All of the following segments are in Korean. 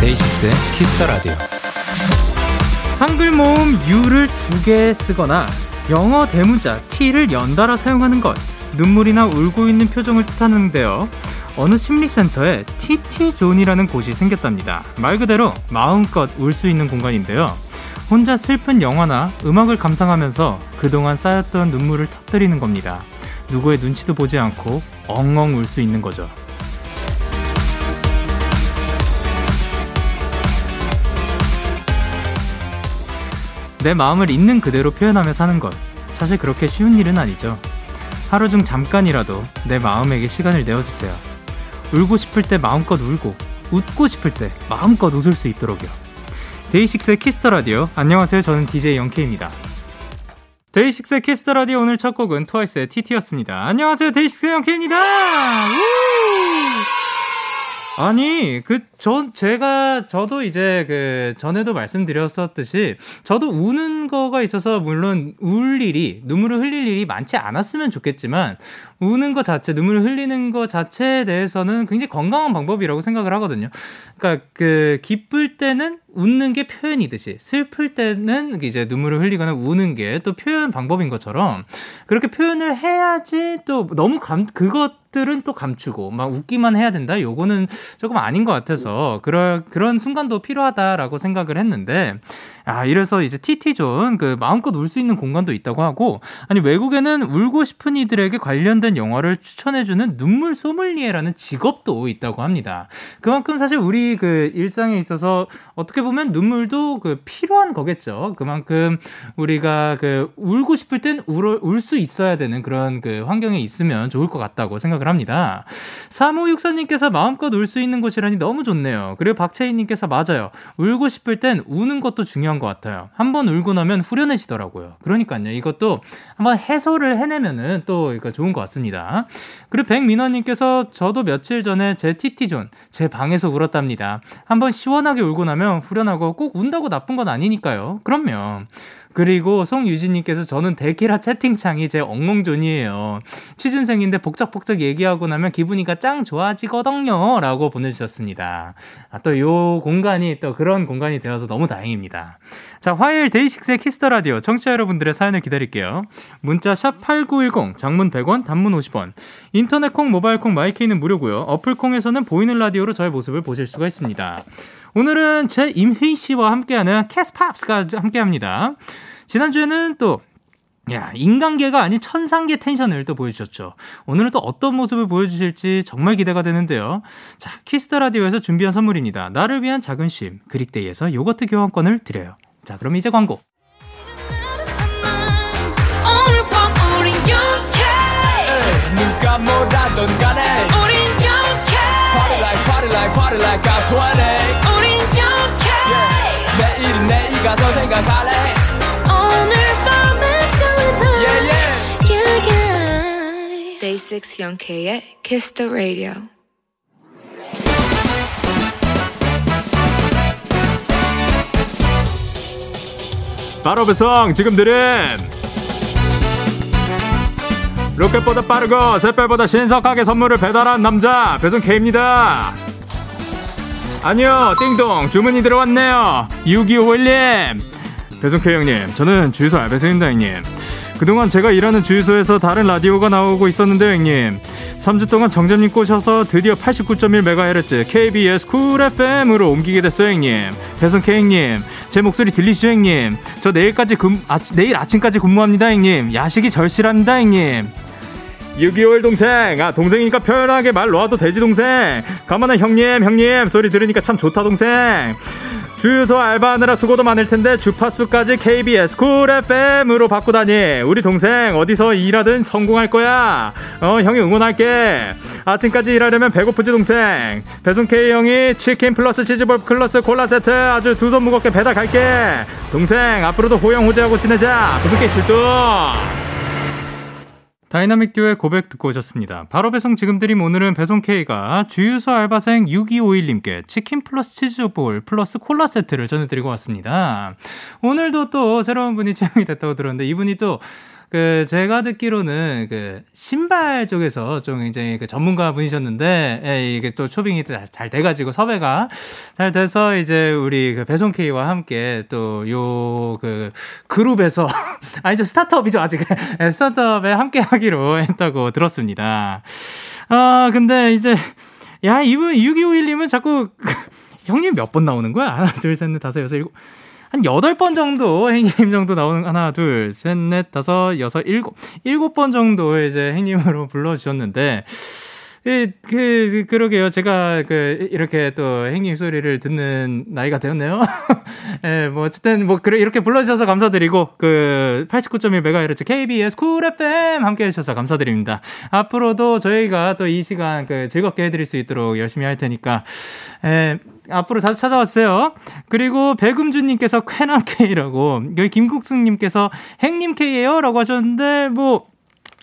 데이식스의 키스 더 라디오. 한글 모음 ㅠ를 두 개 쓰거나 영어 대문자 T를 연달아 사용하는 것, 눈물이나 울고 있는 표정을 뜻하는데요. 어느 심리센터에 TT존이라는 곳이 생겼답니다. 말 그대로 마음껏 울 수 있는 공간인데요. 혼자 슬픈 영화나 음악을 감상하면서 그동안 쌓였던 눈물을 터뜨리는 겁니다. 누구의 눈치도 보지 않고 엉엉 울 수 있는 거죠. 내 마음을 있는 그대로 표현하며 사는 것. 사실 그렇게 쉬운 일은 아니죠. 하루 중 잠깐이라도 내 마음에게 시간을 내어주세요. 울고 싶을 때 마음껏 울고, 웃고 싶을 때 마음껏 웃을 수 있도록요. 데이식스의 키스 더 라디오. 안녕하세요. 저는 DJ 영케이입니다. 데이식스의 키스 더 라디오 오늘 첫 곡은 트와이스의 TT였습니다. 안녕하세요. 데이식스의 영케이입니다. 아니, 그, 전, 제가, 저도 이제 그, 전에도 말씀드렸었듯이, 저도 우는 거가 있어서, 물론, 울 일이, 눈물을 흘릴 일이 많지 않았으면 좋겠지만, 우는 것 자체, 눈물을 흘리는 것 자체에 대해서는 굉장히 건강한 방법이라고 생각을 하거든요. 그러니까 그, 기쁠 때는 웃는 게 표현이듯이, 슬플 때는 이제 눈물을 흘리거나 우는 게 또 표현 방법인 것처럼, 그렇게 표현을 해야지 또 너무 감, 그것, 들은 또 감추고 막 웃기만 해야 된다. 요거는 조금 아닌 것 같아서 그럴 그런 순간도 필요하다라고 생각을 했는데 아, 이래서 이제 TT존, 그, 마음껏 울 수 있는 공간도 있다고 하고, 아니, 외국에는 울고 싶은 이들에게 관련된 영화를 추천해주는 눈물 소믈리에라는 직업도 있다고 합니다. 그만큼 사실 우리 그 일상에 있어서 어떻게 보면 눈물도 그 필요한 거겠죠. 그만큼 우리가 그 울고 싶을 땐 울 수 있어야 되는 그런 그 환경에 있으면 좋을 것 같다고 생각을 합니다. 3564님께서 마음껏 울 수 있는 곳이라니 너무 좋네요. 그리고 박채희님께서 맞아요. 울고 싶을 땐 우는 것도 중요한 것 같아요. 한번 울고 나면 후련해지더라고요. 그러니까요. 이것도 한번 해소를 해내면은 또 이거 좋은 것 같습니다. 그리고 백민화님께서 저도 며칠 전에 제 TT존, 제 방에서 울었답니다. 한번 시원하게 울고 나면 후련하고 꼭 운다고 나쁜 건 아니니까요. 그럼요. 그리고 송유진님께서 저는 데키라 채팅창이 제 엉엉존이에요. 취준생인데 복작복작 얘기하고 나면 기분이가 짱 좋아지거든요. 라고 보내주셨습니다. 아, 또 요 공간이 또 그런 공간이 되어서 너무 다행입니다. 자, 화요일 데이식스의 키스 더 라디오 청취자 여러분들의 사연을 기다릴게요. 문자 샵 8910, 장문 100원, 단문 50원. 인터넷 콩, 모바일 콩, 마이 K는 무료고요. 어플 콩에서는 보이는 라디오로 저의 모습을 보실 수가 있습니다. 오늘은 제이미 씨와 함께하는 캐스팝스가 함께합니다. 지난주에는 또 야, 인간계가 아닌 천상계 텐션을 또 보여주셨죠. 오늘은 또 어떤 모습을 보여주실지 정말 기대가 되는데요. 자, 키스 더 라디오에서 준비한 선물입니다. 나를 위한 작은 쉼, 그릭데이에서 요거트 교환권을 드려요. 자, 그럼 이제 광고. 20 내일은 내일 가서 생각할래 6 영케이의 Kiss the Radio 바로 배송 지금 드림 로켓보다 빠르고 샛별보다 신속하게 선물을 배달한 남자 배송 K입니다 아니요, 띵동, 주문이 들어왔네요. 6251님. 배송K 형님, 저는 주유소 알바생입니다, 형님. 그동안 제가 일하는 주유소에서 다른 라디오가 나오고 있었는데 형님. 3주 동안 점장님 꼬셔서 드디어 89.1MHz KBS 쿨 FM으로 옮기게 됐어요 형님. 배송 K 형님. 제 목소리 들리시죠 형님? 저 내일까지 근 아, 내일 아침까지 근무합니다 형님. 야식이 절실합니다 형님. 6251 동생. 아 동생이니까 편하게 말 놓아도 되지 동생. 가만한 형님 형님. 소리 들으니까 참 좋다 동생 주유소 알바하느라 수고도 많을 텐데 주파수까지 KBS 쿨 FM으로 바꾸다니. 우리 동생 어디서 일하든 성공할 거야. 어 형이 응원할게. 아침까지 일하려면 배고프지 동생. 배송 K 형이 치킨 플러스 치즈볼 플러스 콜라 세트 아주 두 손 무겁게 배달 갈게. 동생 앞으로도 호형호제하고 지내자. 배송 K 출동 다이나믹 듀오의 고백 듣고 오셨습니다. 바로 배송 지금 드림 오늘은 배송 K가 주유소 알바생 6251님께 치킨 플러스 치즈볼 플러스 콜라 세트를 전해드리고 왔습니다. 오늘도 또 새로운 분이 채용이 됐다고 들었는데 이분이 또 그 제가 듣기로는 그 신발 쪽에서 좀 이제 그 전문가 분이셨는데 예, 이게 또 초빙이 잘, 잘 돼가지고 섭외가 잘 돼서 이제 우리 그 배송 K와 함께 또 요 그 그룹에서 아니죠 스타트업이죠 아직 예, 스타트업에 함께 하기로 했다고 들었습니다. 아 근데 이제 야 이분 6251님은 자꾸 형님 몇 번 나오는 거야? 하나 둘 셋 넷 다섯 여섯 일곱 한 8번 정도 행님 정도 나오는 하나, 둘, 셋, 넷, 다섯, 여섯, 일곱, 일곱 번 정도 이제 행님으로 불러주셨는데, 그, 그, 그러게요. 제가 그, 이렇게 또 행님 소리를 듣는 나이가 되었네요. 예, 뭐, 어쨌든 뭐, 그래, 이렇게 불러주셔서 감사드리고, 그, 89.1MHz KBS 쿨 FM 함께 해주셔서 감사드립니다. 앞으로도 저희가 또 이 시간 그 즐겁게 해드릴 수 있도록 열심히 할 테니까, 예, 앞으로 자주 찾아와 주세요. 그리고 백음주님께서 쾌남 K라고 여기 김국승님께서 행님 K예요라고 하셨는데 뭐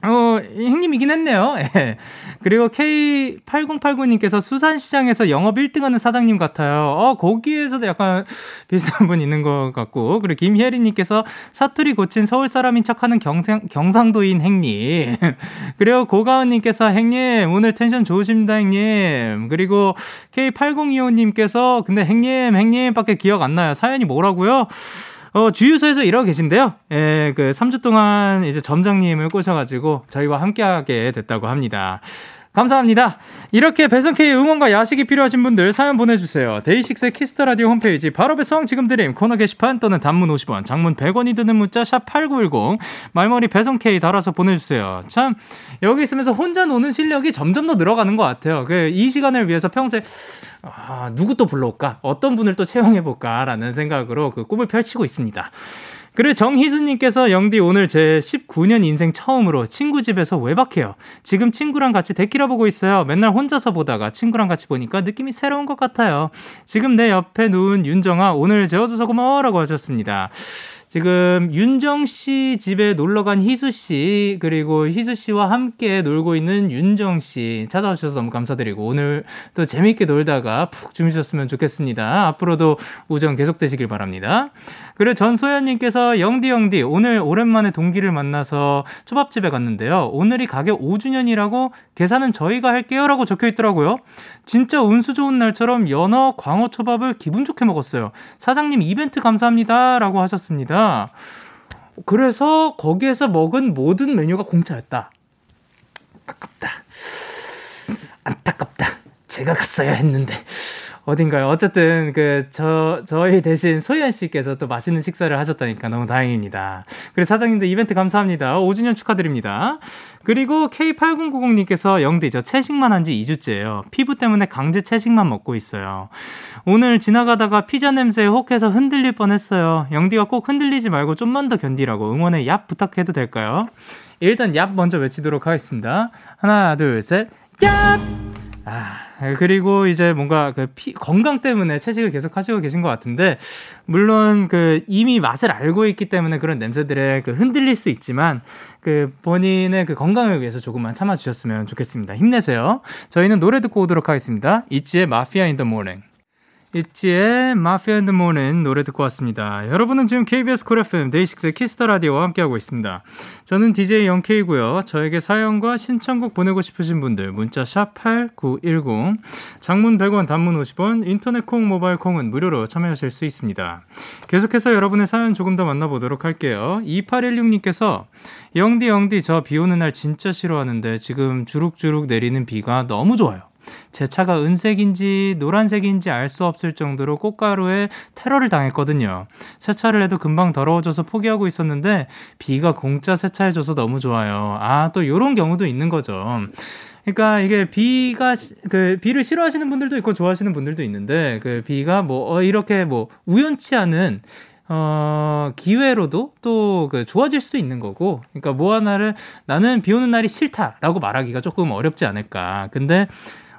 어, 형님이긴 했네요. 예. 그리고 K8089님께서 수산시장에서 영업 1등 하는 사장님 같아요. 어, 거기에서도 약간 비슷한 분 있는 것 같고. 그리고 김혜리님께서 사투리 고친 서울 사람인 척 하는 경상, 경상도인 행님. 그리고 고가은님께서 행님, 오늘 텐션 좋으십니다, 행님. 그리고 K8025님께서 근데 행님, 행님 밖에 기억 안 나요. 사연이 뭐라고요? 어, 주유소에서 일하고 계신데요. 예, 그 3주 동안 이제 점장님을 꼬셔가지고 저희와 함께하게 됐다고 합니다. 감사합니다. 이렇게 배송K의 응원과 야식이 필요하신 분들 사연 보내주세요. 데이식스의 키스터라디오 홈페이지 바로 배송 지금 드림 코너 게시판 또는 단문 50원, 장문 100원이 드는 문자 샵 8910 말머리 배송K 달아서 보내주세요. 참 여기 있으면서 혼자 노는 실력이 점점 더 늘어가는 것 같아요. 그 이 시간을 위해서 평소에 아, 누구 또 불러올까? 어떤 분을 또 채용해볼까? 라는 생각으로 그 꿈을 펼치고 있습니다. 그리고 정희수님께서 영디 오늘 제 19년 인생 처음으로 친구 집에서 외박해요. 지금 친구랑 같이 데키라 보고 있어요. 맨날 혼자서 보다가 친구랑 같이 보니까 느낌이 새로운 것 같아요. 지금 내 옆에 누운 윤정아 오늘 재워줘서 고마워라고 하셨습니다. 지금 윤정 씨 집에 놀러 간 희수 씨 그리고 희수 씨와 함께 놀고 있는 윤정 씨 찾아와 주셔서 너무 감사드리고 오늘 또 재미있게 놀다가 푹 주무셨으면 좋겠습니다. 앞으로도 우정 계속되시길 바랍니다. 그리고 전소연님께서 영디 영디 오늘 오랜만에 동기를 만나서 초밥집에 갔는데요. 오늘이 가게 5주년이라고 계산은 저희가 할게요라고 적혀 있더라고요. 진짜 운수 좋은 날처럼 연어 광어 초밥을 기분 좋게 먹었어요. 사장님 이벤트 감사합니다라고 하셨습니다. 그래서 거기에서 먹은 모든 메뉴가 공짜였다. 아깝다. 안타깝다. 제가 갔어야 했는데. 어딘가요? 어쨌든 그 저 저희 대신 소희연 씨께서 또 맛있는 식사를 하셨다니까 너무 다행입니다. 그리고 사장님들 이벤트 감사합니다. 5주년 축하드립니다. 그리고 K8090님께서 영디 저 채식만 한 지 2주째예요. 피부 때문에 강제 채식만 먹고 있어요. 오늘 지나가다가 피자 냄새에 혹해서 흔들릴 뻔했어요. 영디가 꼭 흔들리지 말고 좀만 더 견디라고 응원의 얍 부탁해도 될까요? 일단 얍 먼저 외치도록 하겠습니다. 하나 둘 셋. 얍! 아, 그리고 이제 뭔가 그 피, 건강 때문에 채식을 계속 하시고 계신 것 같은데, 물론 그 이미 맛을 알고 있기 때문에 그런 냄새들에 그 흔들릴 수 있지만, 그 본인의 그 건강을 위해서 조금만 참아 주셨으면 좋겠습니다. 힘내세요. 저희는 노래 듣고 오도록 하겠습니다. 있지의 마피아 In the morning. 있지의 마피아 In the morning 노래 듣고 왔습니다. 여러분은 지금 KBS 쿨 FM 데이식스의 키스 더 라디오와 함께하고 있습니다. 저는 DJ 영케이고요. 저에게 사연과 신청곡 보내고 싶으신 분들 문자 샵 8910 장문 100원 단문 50원 인터넷 콩 모바일 콩은 무료로 참여하실 수 있습니다. 계속해서 여러분의 사연 조금 더 만나보도록 할게요. 2816님께서 영디 영디 저 비 오는 날 진짜 싫어하는데 지금 주룩주룩 내리는 비가 너무 좋아요. 제 차가 은색인지 노란색인지 알 수 없을 정도로 꽃가루에 테러를 당했거든요. 세차를 해도 금방 더러워져서 포기하고 있었는데 비가 공짜 세차해줘서 너무 좋아요. 아, 또 요런 경우도 있는 거죠. 그러니까 이게 비가 그 비를 싫어하시는 분들도 있고 좋아하시는 분들도 있는데 그 비가 뭐 어, 이렇게 뭐 우연치 않은 어, 기회로도 또 그 좋아질 수도 있는 거고, 그러니까 뭐 하나를 나는 비 오는 날이 싫다라고 말하기가 조금 어렵지 않을까. 근데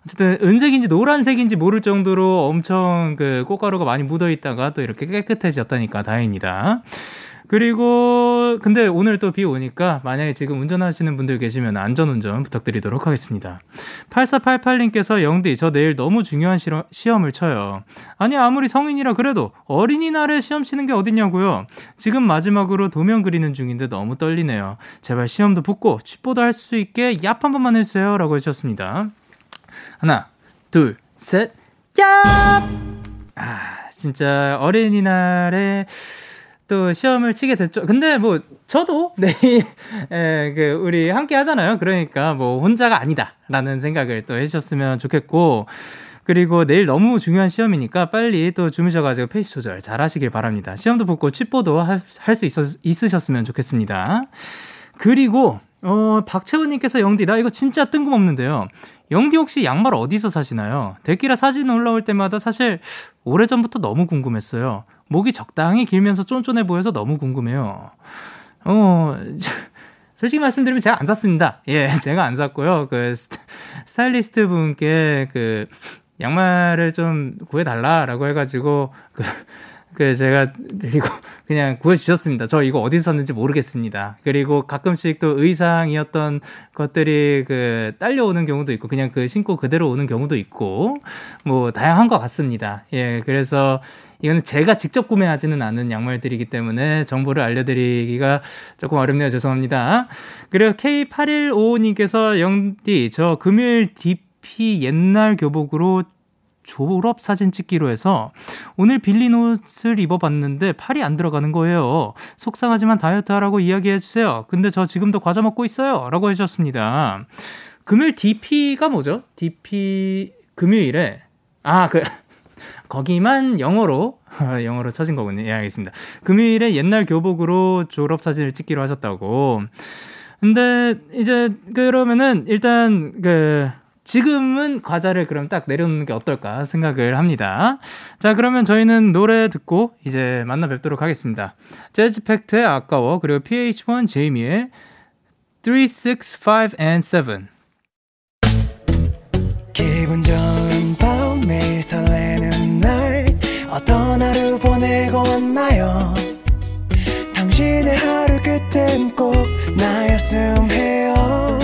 어쨌든 은색인지 노란색인지 모를 정도로 엄청 그 꽃가루가 많이 묻어 있다가 또 이렇게 깨끗해졌다니까 다행입니다. 그리고 근데 오늘 또 비 오니까 만약에 지금 운전하시는 분들 계시면 안전운전 부탁드리도록 하겠습니다. 8488님께서 영디 저 내일 너무 중요한 시러, 시험을 쳐요. 아니 아무리 성인이라 그래도 어린이날에 시험 치는 게 어딨냐고요. 지금 마지막으로 도면 그리는 중인데 너무 떨리네요. 제발 시험도 붙고 취보도 할 수 있게 얍 한 번만 해주세요 라고 해주셨습니다. 하나 둘셋 얍! 아 진짜 어린이날에 또 시험을 치게 됐죠. 근데 뭐 저도 내일 에, 그 우리 함께 하잖아요. 그러니까 뭐 혼자가 아니다라는 생각을 또 해주셨으면 좋겠고 그리고 내일 너무 중요한 시험이니까 빨리 또 주무셔가지고 페이스 조절 잘 하시길 바랍니다. 시험도 붙고 취뽀도 할 수 있으셨으면 좋겠습니다. 그리고 어, 박채원님께서 영디, 나 이거 진짜 뜬금없는데요. 영디 혹시 양말 어디서 사시나요? 데키라 사진 올라올 때마다 사실 오래전부터 너무 궁금했어요. 목이 적당히 길면서 쫀쫀해 보여서 너무 궁금해요. 어, 솔직히 말씀드리면 제가 안 샀습니다. 예, 제가 안 샀고요. 그 스타일리스트 분께 그 양말을 좀 구해달라라고 해가지고 그, 그 제가 그리고 그냥 구해주셨습니다. 저 이거 어디서 샀는지 모르겠습니다. 그리고 가끔씩 또 의상이었던 것들이 그 딸려오는 경우도 있고 그냥 그 신고 그대로 오는 경우도 있고 뭐 다양한 것 같습니다. 예, 그래서 이거는 제가 직접 구매하지는 않은 양말들이기 때문에 정보를 알려드리기가 조금 어렵네요. 죄송합니다. 그리고 K8155님께서 영디, 저 금요일 DP 옛날 교복으로 졸업 사진 찍기로 해서 오늘 빌린 옷을 입어봤는데 팔이 안 들어가는 거예요. 속상하지만 다이어트 하라고 이야기해 주세요. 근데 저 지금도 과자 먹고 있어요. 라고 해주셨습니다. 금요일 DP가 뭐죠? DP 금요일에 아 그 거기만 영어로 영어로 쳐진 거군요. 예, 알겠습니다. 금요일에 옛날 교복으로 졸업 사진을 찍기로 하셨다고. 근데 이제 그러면은 일단 그 지금은 과자를 그럼 딱 내려놓는 게 어떨까 생각을 합니다. 자, 그러면 저희는 노래 듣고 이제 만나 뵙도록 하겠습니다. 재즈 팩트의 아까워 그리고 PH1 제이미의 3, 6, 5 and 7 기분 좋은 밤 매일 설레는 날 어떤 하루 보내고 왔나요 당신의 하루 끝엔 꼭 나였음 해요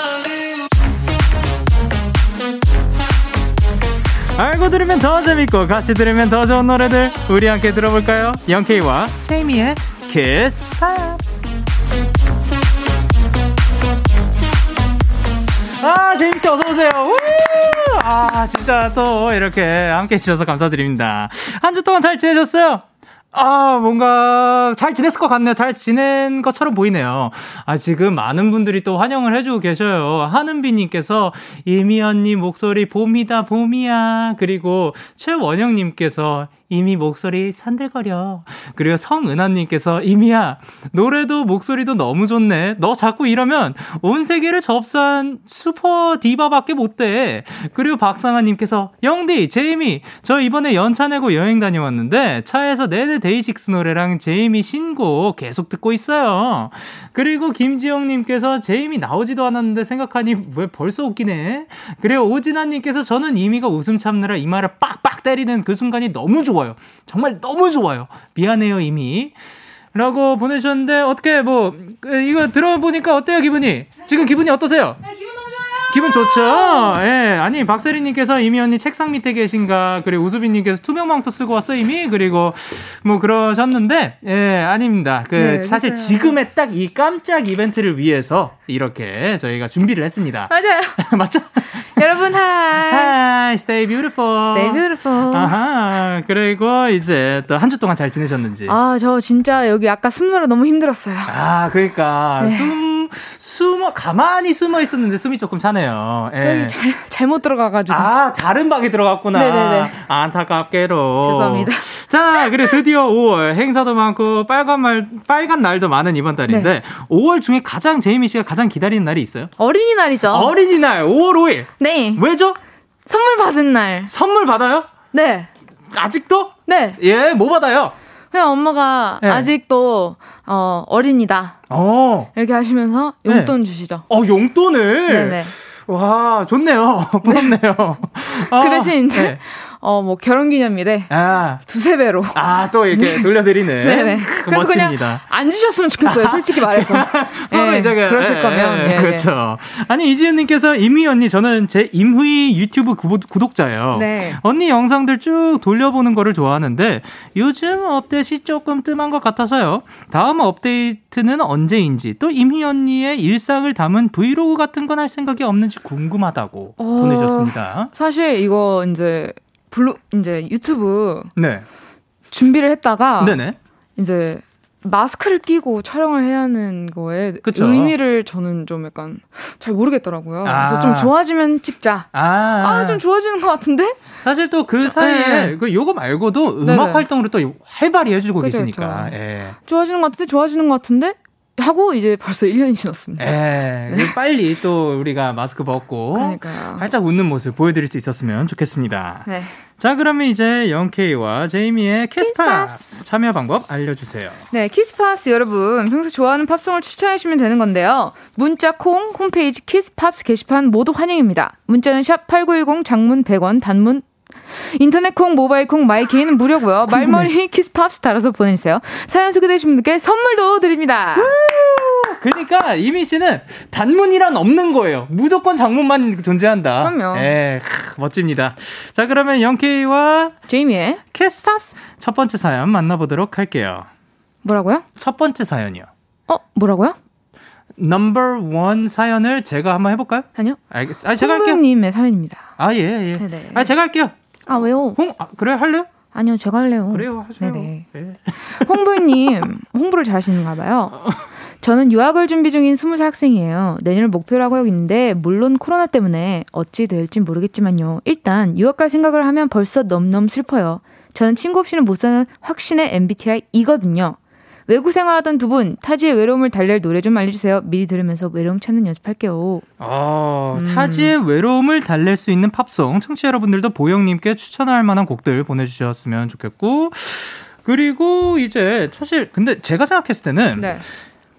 알고 들으면 더 재밌고 같이 들으면 더 좋은 노래들 우리 함께 들어볼까요? 영케이와 제이미의 Kiss Pops 아 제이미 씨 어서 오세요 아 진짜 또 이렇게 함께 해주셔서 감사드립니다 한 주 동안 잘 지내셨어요? 아, 뭔가 잘 지냈을 것 같네요. 잘 지낸 것처럼 보이네요. 아, 지금 많은 분들이 또 환영을 해주고 계셔요. 하는비님께서 이미 언니 목소리 봄이다, 봄이야. 그리고 최원영님께서 이미 목소리 산들거려. 그리고 성은하님께서 이미야 노래도 목소리도 너무 좋네. 너 자꾸 이러면 온 세계를 접수한 슈퍼 디바밖에 못 돼. 그리고 박상아님께서 영디 제이미 저 이번에 연차 내고 여행 다녀왔는데 차에서 내내 데이식스 노래랑 제이미 신곡 계속 듣고 있어요. 그리고 김지영님께서 제이미 나오지도 않았는데 생각하니 왜 벌써 웃기네. 그리고 오진아님께서 저는 이미가 웃음 참느라 이마를 빡빡 때리는 그 순간이 너무 좋아. 좋아요. 정말 너무 좋아요. 미안해요, 이미. 라고 보내주셨는데, 어떻게 뭐, 그, 이거 들어보니까 어때요, 기분이? 지금 기분이 어떠세요? 네, 기분 좋죠? 예. 아니, 박세리님께서 이미 언니 책상 밑에 계신가, 그리고 우수빈님께서 투명망토 쓰고 왔어, 이미? 그리고 뭐 그러셨는데, 예, 아닙니다. 그, 네, 사실 맞아요. 지금의 딱 이 깜짝 이벤트를 위해서 이렇게 저희가 준비를 했습니다. 맞아요. 맞죠? 여러분, Hi. night, stay beautiful. Stay beautiful. 아하, 그리고 이제 또 한 주 동안 잘 지내셨는지. 아, 저 진짜 여기 아까 숨느라 너무 힘들었어요. 아, 그러니까 네. 숨 숨어 가만히 숨어 있었는데 숨이 조금 차네 요. 예. 저기 잘, 잘못 들어가가지고. 아, 다른 방에 들어갔구나. 네네네. 안타깝게로. 죄송합니다. 자, 그래 드디어 5월 행사도 많고 빨간 말 빨간 날도 많은 이번 달인데 네. 5월 중에 가장 제이미 씨가 가장 기다리는 날이 있어요? 어린이날이죠. 어린이날 5월 5일. 네. 왜죠? 선물 받은 날. 선물 받아요? 네. 아직도? 네. 예, 뭐 받아요? 그냥 엄마가 네. 아직도 어, 어린이다. 어. 이렇게 하시면서 용돈 주시죠. 어, 용돈을. 네네. 와, 좋네요. 부럽네요. 어, 그 대신 이제 네. 어, 뭐 결혼기념일에 아, 두세 배로. 아, 또 이렇게 돌려드리는. 네네. 그래서 멋집니다. 그냥 안 주셨으면 좋겠어요. 솔직히 말해서. 서로 예, 이제 그, 그러실 예, 거면. 예, 예, 예. 그렇죠. 아니 이지은님께서 임희 언니 저는 제 임희 유튜브 구독자예요. 네. 언니 영상들 쭉 돌려보는 거를 좋아하는데 요즘 업데이트 조금 뜸한 것 같아서요. 다음 업데이트는 언제인지 또 임희 언니의 일상을 담은 브이로그 같은 건 할 생각이 없는지 궁금하다고 어. 보내셨습니다. 사실 이거 이제 블루 이제 유튜브 네, 준비를 했다가 네네. 이제 마스크를 끼고 촬영을 해야 하는 거에 그쵸. 의미를 저는 좀 약간 잘 모르겠더라고요. 아. 그래서 좀 좋아지면 찍자. 아, 아, 좀 좋아지는 것 같은데? 사실 또 그 사이에 네. 그 요거 말고도 음악 네네. 활동으로 또 활발히 해주고 그쵸, 계시니까. 그쵸. 예. 좋아지는 것 같은데? 좋아지는 것 같은데? 하고 이제 벌써 1년이 지났습니다. 예, 그 빨리 또 우리가 마스크 벗고 그러니까요. 활짝 웃는 모습 보여드릴 수 있었으면 좋겠습니다. 네. 자, 그러면 이제 영케이와 제이미의 키스팝스 참여 방법 알려주세요. 네, 키스팝스 여러분 평소 좋아하는 팝송을 추천해 주시면 되는 건데요. 문자 콩 홈페이지 키스팝스 게시판 모두 환영입니다. 문자는 샵 8910 장문 100원 단문 인터넷 콩, 모바일 콩, 마이케이는 무료고요. 말머리 키스팝스 달아서 보내주세요. 사연 소개되신 분들께 선물도 드립니다. 그러니까 이민 씨는 단문이란 없는 거예요. 무조건 장문만 존재한다. 그럼요. 예, 크, 멋집니다. 자, 그러면 영케이와 제이미의 키스팝스 첫 번째 사연 만나보도록 할게요. 뭐라고요? 첫 번째 사연이요. 어, 뭐라고요? Number one 사연을 제가 한번 해볼까요? 아니요. 알겠, 아, 제가 할게요. 홍보님의 사연입니다. 아, 예, 예. 네네. 아, 제가 할게요. 아, 왜요? 홍, 아, 그래, 할래요? 아니요, 제가 할래요. 그래요, 하세요. 네네. 예. 홍보님 홍보를 잘하시는가 봐요. 저는 유학을 준비 중인 20살 학생이에요. 내년을 목표로 하고 있는데 물론 코로나 때문에 어찌 될진 모르겠지만요. 일단 유학 갈 생각을 하면 벌써 넘넘 슬퍼요. 저는 친구 없이는 못 사는 확신의 MBTI이거든요. 외국 생활하던 두 분 타지의 외로움을 달랠 노래 좀 알려주세요. 미리 들으면서 외로움 찾는 연습할게요. 어, 음. 타지의 외로움을 달랠 수 있는 팝송 청취 자 여러분들도 보영님께 추천할 만한 곡들 보내주셨으면 좋겠고 그리고 이제 사실 근데 제가 생각했을 때는 네.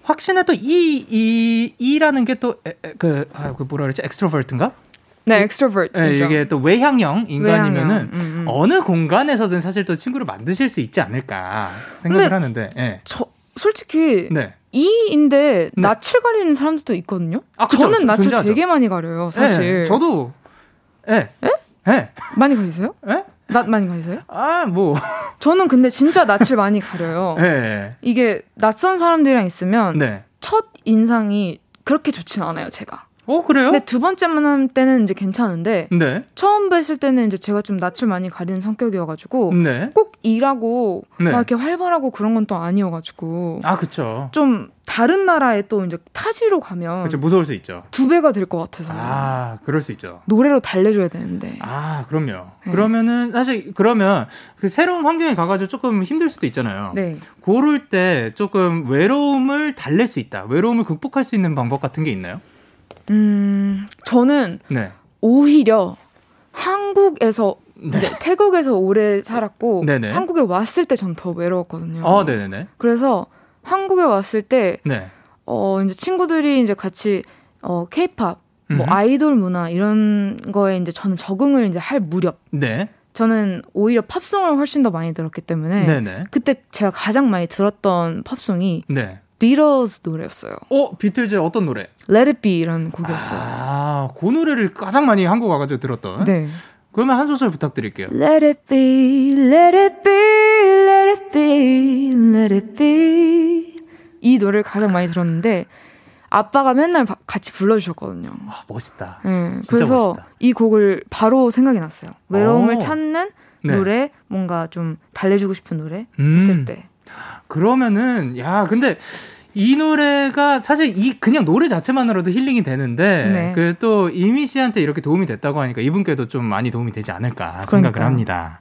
확신에 또 이, 이, 이라는 게 또, 그, 아, 그 뭐라 그랬지? 엑스트로버트인가? 네, extrovert. 예, 이게 또 외향형 인간이면은 외향형. 음, 음. 어느 공간에서든 사실 또 친구를 만드실 수 있지 않을까 생각을 하는데, 예. 저 솔직히 네. 이인데 네. 낯을 가리는 사람들도 있거든요. 아, 그쵸. 저는 좀 낯을 존재하죠. 되게 많이 가려요, 사실. 예, 저도, 예. 예. 많이 가리세요? 예? 낯 많이 가리세요? 아, 뭐, 저는 근데 진짜 낯을 많이 가려요. 예. 이게 낯선 사람들이랑 있으면 네. 첫 인상이 그렇게 좋진 않아요, 제가. 어, 그래요? 근데 두 번째 만남 때는 이제 괜찮은데 네. 처음 뵀을 때는 이제 제가 좀 낯을 많이 가리는 성격이어가지고 네. 꼭 일하고 네. 막 이렇게 활발하고 그런 건 또 아니어가지고 아, 그쵸. 좀 다른 나라에 또 이제 타지로 가면 그쵸. 무서울 수 있죠. 두 배가 될 것 같아서 아, 그럴 수 있죠. 노래로 달래줘야 되는데 아, 그럼요. 네. 그러면은, 사실, 그러면 그 새로운 환경에 가가지고 조금 힘들 수도 있잖아요. 네 고를 때 조금 외로움을 달랠 수 있다. 외로움을 극복할 수 있는 방법 같은 게 있나요? 음, 저는 네. 오히려 한국에서 네. 태국에서 오래 살았고 네네. 한국에 왔을 때 전 더 외로웠거든요. 어, 네네네. 그래서 한국에 왔을 때 네. 어, 이제 친구들이 이제 같이 어, 케이팝 뭐. 아이돌 문화 이런 거에 이제 저는 적응을 이제 할 무렵 네. 저는 오히려 팝송을 훨씬 더 많이 들었기 때문에 네네. 그때 제가 가장 많이 들었던 팝송이 네. 비틀즈 노래였어요. 어, 비틀즈 어떤 노래? Let It Be라는 곡이었어요. 아, 그 노래를 가장 많이 한국 와가지고 들었던. 네. 그러면 한 소절 부탁드릴게요. Let it be, let it be, let it be, let it be. 이 노래를 가장 많이 들었는데 아빠가 맨날 바, 같이 불러주셨거든요. 아, 멋있다. 네, 그래서 멋있다. 이 곡을 바로 생각이 났어요. 외로움을 오. 찾는 네. 노래, 뭔가 좀 달래주고 싶은 노래 음. 했을 때. 그러면은 야 근데 이 노래가 사실 이 그냥 노래 자체만으로도 힐링이 되는데 네. 그또 이미 씨한테 이렇게 도움이 됐다고 하니까 이분께도 좀 많이 도움이 되지 않을까 생각을 그러니까요. 합니다.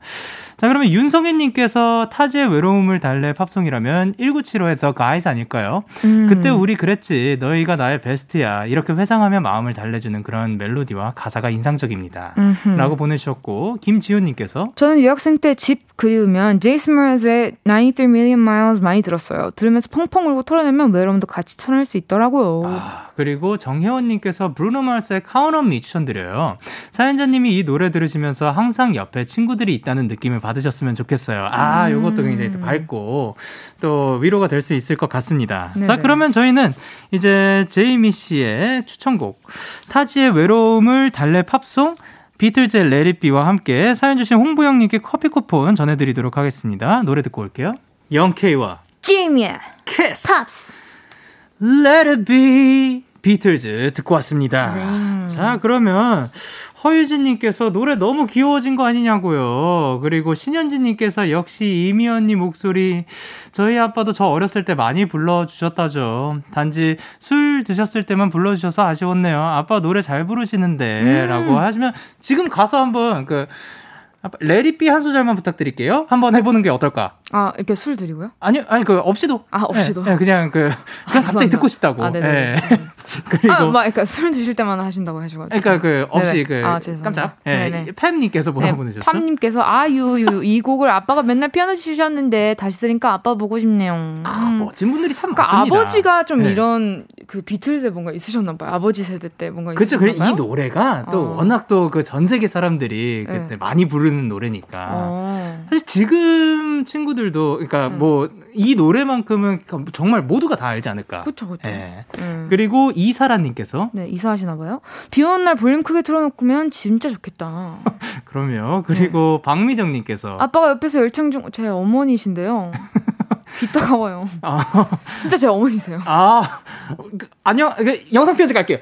자 그러면 윤성현님께서 타지의 외로움을 달래 팝송이라면 1975의 The Guys 아닐까요? 음. 그때 우리 그랬지 너희가 나의 베스트야 이렇게 회상하며 마음을 달래주는 그런 멜로디와 가사가 인상적입니다. 음흠. 라고 보내주셨고 김지훈님께서 저는 유학생 때 집 그리우면 제이슨 머즈의 93 Million Miles 많이 들었어요. 들으면서 펑펑 울고 털어내면 외로움도 같이 털어낼 수 있더라고요. 아, 그리고 정혜원님께서 브루노 마스의 Count on Me 추천드려요. 사연자님이 이 노래 들으시면서 항상 옆에 친구들이 있다는 느낌을 받 으셨으면 좋겠어요. 아, 음. 요것도 굉장히 또 밝고 또 위로가 될 수 있을 것 같습니다. 자, 네네. 그러면 저희는 이제 제이미 씨의 추천곡 타지의 외로움을 달래 팝송 비틀즈의 Let it be와 함께 사연 주신 홍보영님께 커피 쿠폰 전해드리도록 하겠습니다. 노래 듣고 올게요. 영케이와 제이미의 키스 팝스. Let it be 비틀즈 듣고 왔습니다. 네. 자, 그러면 허유진님께서 노래 너무 귀여워진 거 아니냐고요. 그리고 신현진님께서 역시 이미연님 목소리 저희 아빠도 저 어렸을 때 많이 불러주셨다죠. 단지 술 드셨을 때만 불러주셔서 아쉬웠네요. 아빠 노래 잘 부르시는데 음. 라고 하시면 지금 가서 한번 그 레리비 한 소절만 부탁드릴게요. 한번 해보는 게 어떨까? 아, 이렇게 술 드리고요? 아니요, 아니 그 없이도. 아, 없이도? 예, 예, 그냥 그 그냥 갑자기 죄송합니다. 듣고 싶다고. 아, 네네. 예. 그리고 아, 막, 그러니까 술 드실 때만 하신다고 하셔가지고. 그러니까 그 없이 네네. 그 아. 깜짝. 예. 네네. 팸님께서 뭐라 보내셨죠? 팜님께서 아유유 이 곡을 아빠가 맨날 피아노 치셨는데 다시 들으니까 아빠 보고 싶네요. 아, 멋진 분들이 참 그러니까 많습니다. 아버지가 좀 네. 이런 그 비틀즈에 뭔가 있으셨나 봐요. 아버지 세대 때 뭔가 그렇죠. 그래 이? 노래가 또 어. 워낙 또 그 전 세계 사람들이 네. 그때 많이 부르는 노래니까. 어. 사실 지금 친구들도 그러니까 음. 뭐이 노래만큼은 정말 모두가 다 알지 않을까. 그쵸 그쵸. 예. 음. 그리고 이사라님께서 네 이사하시나 봐요. 비 오는 날 볼륨 크게 틀어놓으면 진짜 좋겠다. 그러면 그리고 네. 박미정님께서 아빠가 옆에서 열창 중 제 어머니신데요. 귀 따가워요. 아, 진짜 제 어머니세요. 아 그, 안녕 그, 영상 편지 갈게요.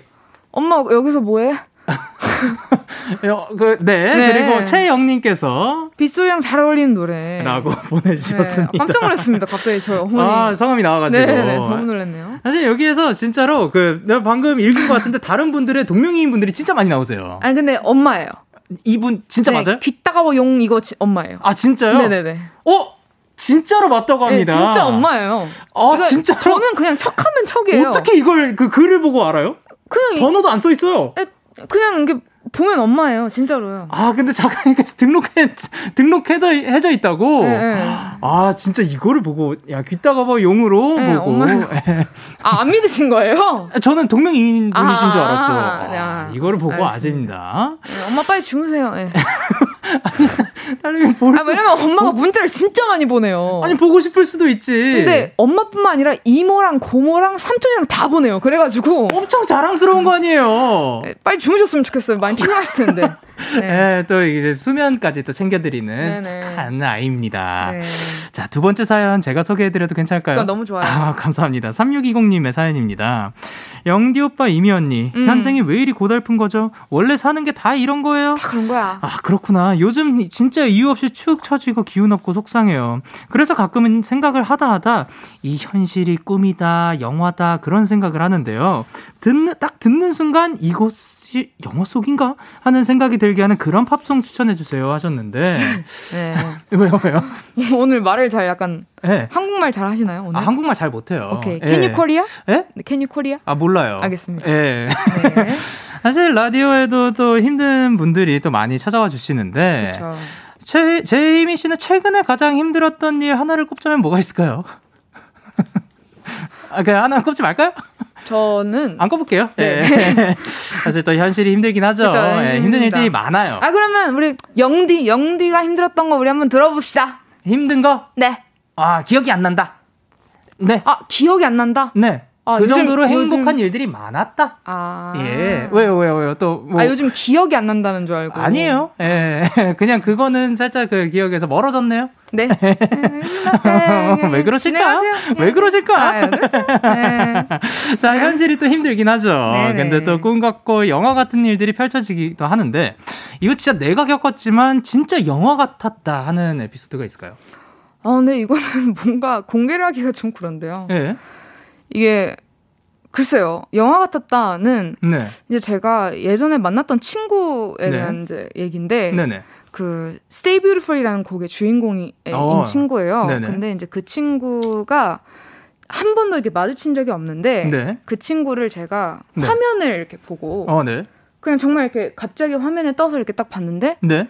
엄마 여기서 뭐해? 어, 그, 네. 네. 그리고 최영님께서 빗소리랑 잘 어울리는 노래. 라고 네, 보내주셨습니다. 깜짝 놀랐습니다. 갑자기 저희 어머니. 아, 성함이 나와가지고. 네, 네, 너무 놀랐네요. 사실 여기에서 진짜로 그 내가 방금 읽은 것 같은데 다른 분들의 동명이인 분들이 진짜 많이 나오세요. 아니 근데 엄마예요. 이분 진짜 네, 맞아요? 귀 따가워 용 이거 지- 엄마예요. 아 진짜요? 네네네. 어 진짜로 맞다고 네, 합니다. 진짜 엄마예요. 아 이거 진짜 저는 그냥 척하면 척이에요. 어떻게 이걸 그 글을 보고 알아요? 그냥 이- 번호도 안 써 있어요. 에, 그냥 이게 보면 엄마예요. 진짜로요. 아 근데 잠깐 등록해 등록해져 해져 있다고. 네, 네. 아 진짜 이거를 보고 야 귀따가 봐 용으로 네, 보고. 아, 안 믿으신 거예요? 저는 동명이인 분이신 아, 줄 알았죠. 아, 네, 아, 아, 이거를 보고. 네, 엄마 빨리 주무세요. 네. 딸님이 볼 아, 수, 왜냐면 엄마가 문자를 진짜 많이 보내요. 아니 보고 싶을 수도 있지. 근데 엄마뿐만 아니라 이모랑 고모랑 삼촌이랑 다 보내요. 그래가지고 엄청 자랑스러운 거 아니에요. 네, 빨리 주무셨으면 좋겠어요. 많이 피곤하실 텐데. 네. 네, 또 이제 수면까지 또 챙겨드리는 네네. 착한 아이입니다. 네. 자, 두 번째 사연 제가 소개해드려도 괜찮을까요? 너무 좋아요. 아, 감사합니다. 3620님의 사연입니다. 영디 오빠, 이미 언니, 음. 현생이 왜 이리 고달픈 거죠? 원래 사는 게 다 이런 거예요? 다 그런 거야. 아, 그렇구나. 요즘 진짜 이유 없이 축 처지고 기운 없고 속상해요. 그래서 가끔은 생각을 하다 하다 이 현실이 꿈이다, 영화다, 그런 생각을 하는데요. 듣는, 딱 듣는 순간 이 것이 영화 속인가? 하는 생각이 들게 하는 그런 팝송 추천해 주세요 하셨는데. 네. 왜요, 왜요? 오늘 말을 잘 약간 네. 한국말 잘 하시나요? 오늘? 아, 한국말 잘 못해요. 오케이. 예. Can you Korea? 예? 네, Can you Korea? 아, 몰라요. 알겠습니다. 예. 네. 사실 라디오에도 또 힘든 분들이 또 많이 찾아와 주시는데. 그렇죠. 최, 제이미 씨는 최근에 가장 힘들었던 일 하나를 꼽자면 뭐가 있을까요? 아, 그냥 하나 꼽지 말까요? 저는 안 꼽을게요. 네. 예. 사실 또 현실이 힘들긴 하죠. 그쵸, 예, 힘든. 일들이 많아요. 아 그러면 우리 영디 영디가 힘들었던 거 우리 한번 들어봅시다. 힘든 거? 네. 아, 기억이 안 난다. 네. 아 기억이 안 난다. 네. 아, 그 요즘- 정도로 행복한 요즘- 일들이 많았다. 아. 예. 왜요, 왜요, 왜요? 또, 뭐. 아, 요즘 기억이 안 난다는 줄 알고. 아니에요. 예. 그냥 그거는 살짝 그 기억에서 멀어졌네요. 네. 왜 그러실까? 예. 왜 그러실까? 아, 왜 그러세요? 네. 자, 현실이 또 힘들긴 하죠. 네네. 근데 또 꿈 같고 영화 같은 일들이 펼쳐지기도 하는데, 이거 진짜 내가 겪었지만 진짜 영화 같았다 하는 에피소드가 있을까요? 아, 근데 이거는 뭔가 공개를 하기가 좀 그런데요. 예. 이게 글쎄요. 영화 같았다는 네. 이제 제가 예전에 만났던 친구에 네. 대한 이제 얘기인데 네네. 그 Stay Beautiful이라는 곡의 주인공인 어. 친구예요. 네네. 근데 이제 그 친구가 한 번도 이렇게 마주친 적이 없는데 네. 그 친구를 제가 네. 화면을 이렇게 보고 어, 네. 그냥 정말 이렇게 갑자기 화면에 떠서 이렇게 딱 봤는데 네.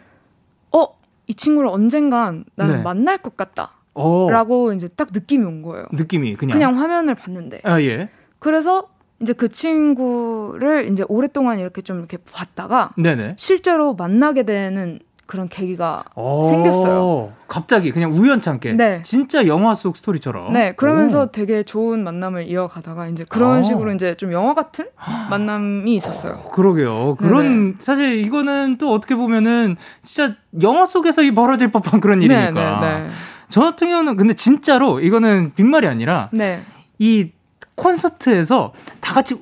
어, 이 친구를 언젠간 나는 네. 만날 것 같다. 어. 라고 이제 딱 느낌이 온 거예요. 느낌이 그냥. 그냥 화면을 봤는데. 아, 예. 그래서 이제 그 친구를 이제 오랫동안 이렇게 좀 이렇게 봤다가 네네. 실제로 만나게 되는 그런 계기가 어, 생겼어요. 갑자기 그냥 우연찮게. 네. 진짜 영화 속 스토리처럼. 네, 그러면서 오. 되게 좋은 만남을 이어가다가 이제 그런 아. 식으로 이제 좀 영화 같은 만남이 있었어요. 어, 그러게요. 그런 사실 이거는 또 어떻게 보면은 진짜 영화 속에서 이 벌어질 법한 그런 일이니까. 네, 네, 저 같은 경우는 근데 진짜로 이거는 빈말이 아니라 네. 이 콘서트에서 다 같이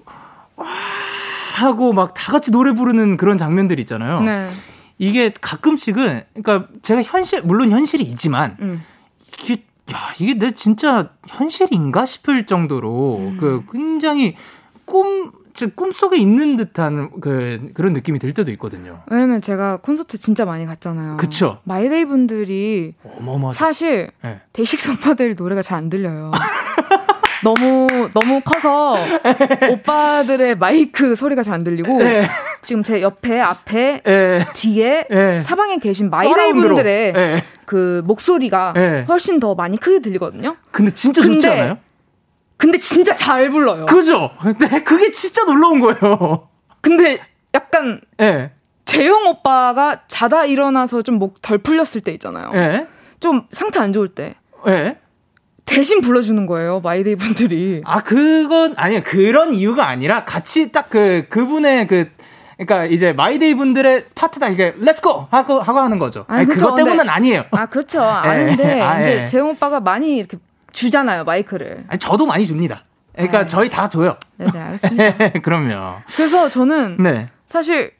와 하고 막 다 같이 노래 부르는 그런 장면들 있잖아요. 네. 네. 이게 가끔씩은 그러니까 제가 현실 물론 현실이 있지만 음. 이게 야 이게 내 진짜 현실인가 싶을 정도로 음. 그 굉장히 꿈 저 꿈속에 있는 듯한 그 그런 느낌이 들 때도 있거든요. 왜냐면 제가 콘서트 진짜 많이 갔잖아요. 그쵸. 마이데이 분들이 어마어마. 사실 네. 데이식스 오빠들 노래가 잘 안 들려요. 너무 너무 커서 오빠들의 마이크 소리가 잘 안 들리고 예. 지금 제 옆에 앞에 예. 뒤에 예. 사방에 계신 마이데이. 분들의 예. 그 목소리가 예. 훨씬 더 많이 크게 들리거든요. 근데 진짜 좋지 근데 않아요? 근데 진짜 잘 불러요. 그죠? 근데 그게 진짜 놀라운 거예요. 근데 약간 예. 제형 오빠가 자다 일어나서 좀 목 덜 풀렸을 때 있잖아요. 예. 좀 상태 안 좋을 때 예. 대신 불러주는 거예요 마이데이 분들이. 아, 그건, 아니요. 그런 이유가 아니라 같이 딱 그, 그분의 그, 그러니까 이제 마이데이 분들의 파트다 이게 let's go 하고 하고 하는 거죠. 아니, 아니, 그쵸. 그것 때문은 근데- 아니에요. 아 그렇죠 아는데 아, 이제 예. 제형 오빠가 많이 이렇게 주잖아요 마이크를. 아니, 저도 많이 줍니다. 그러니까 아. 저희 다 줘요. 네 네 알겠습니다. 그럼요. 그래서 저는 네. 사실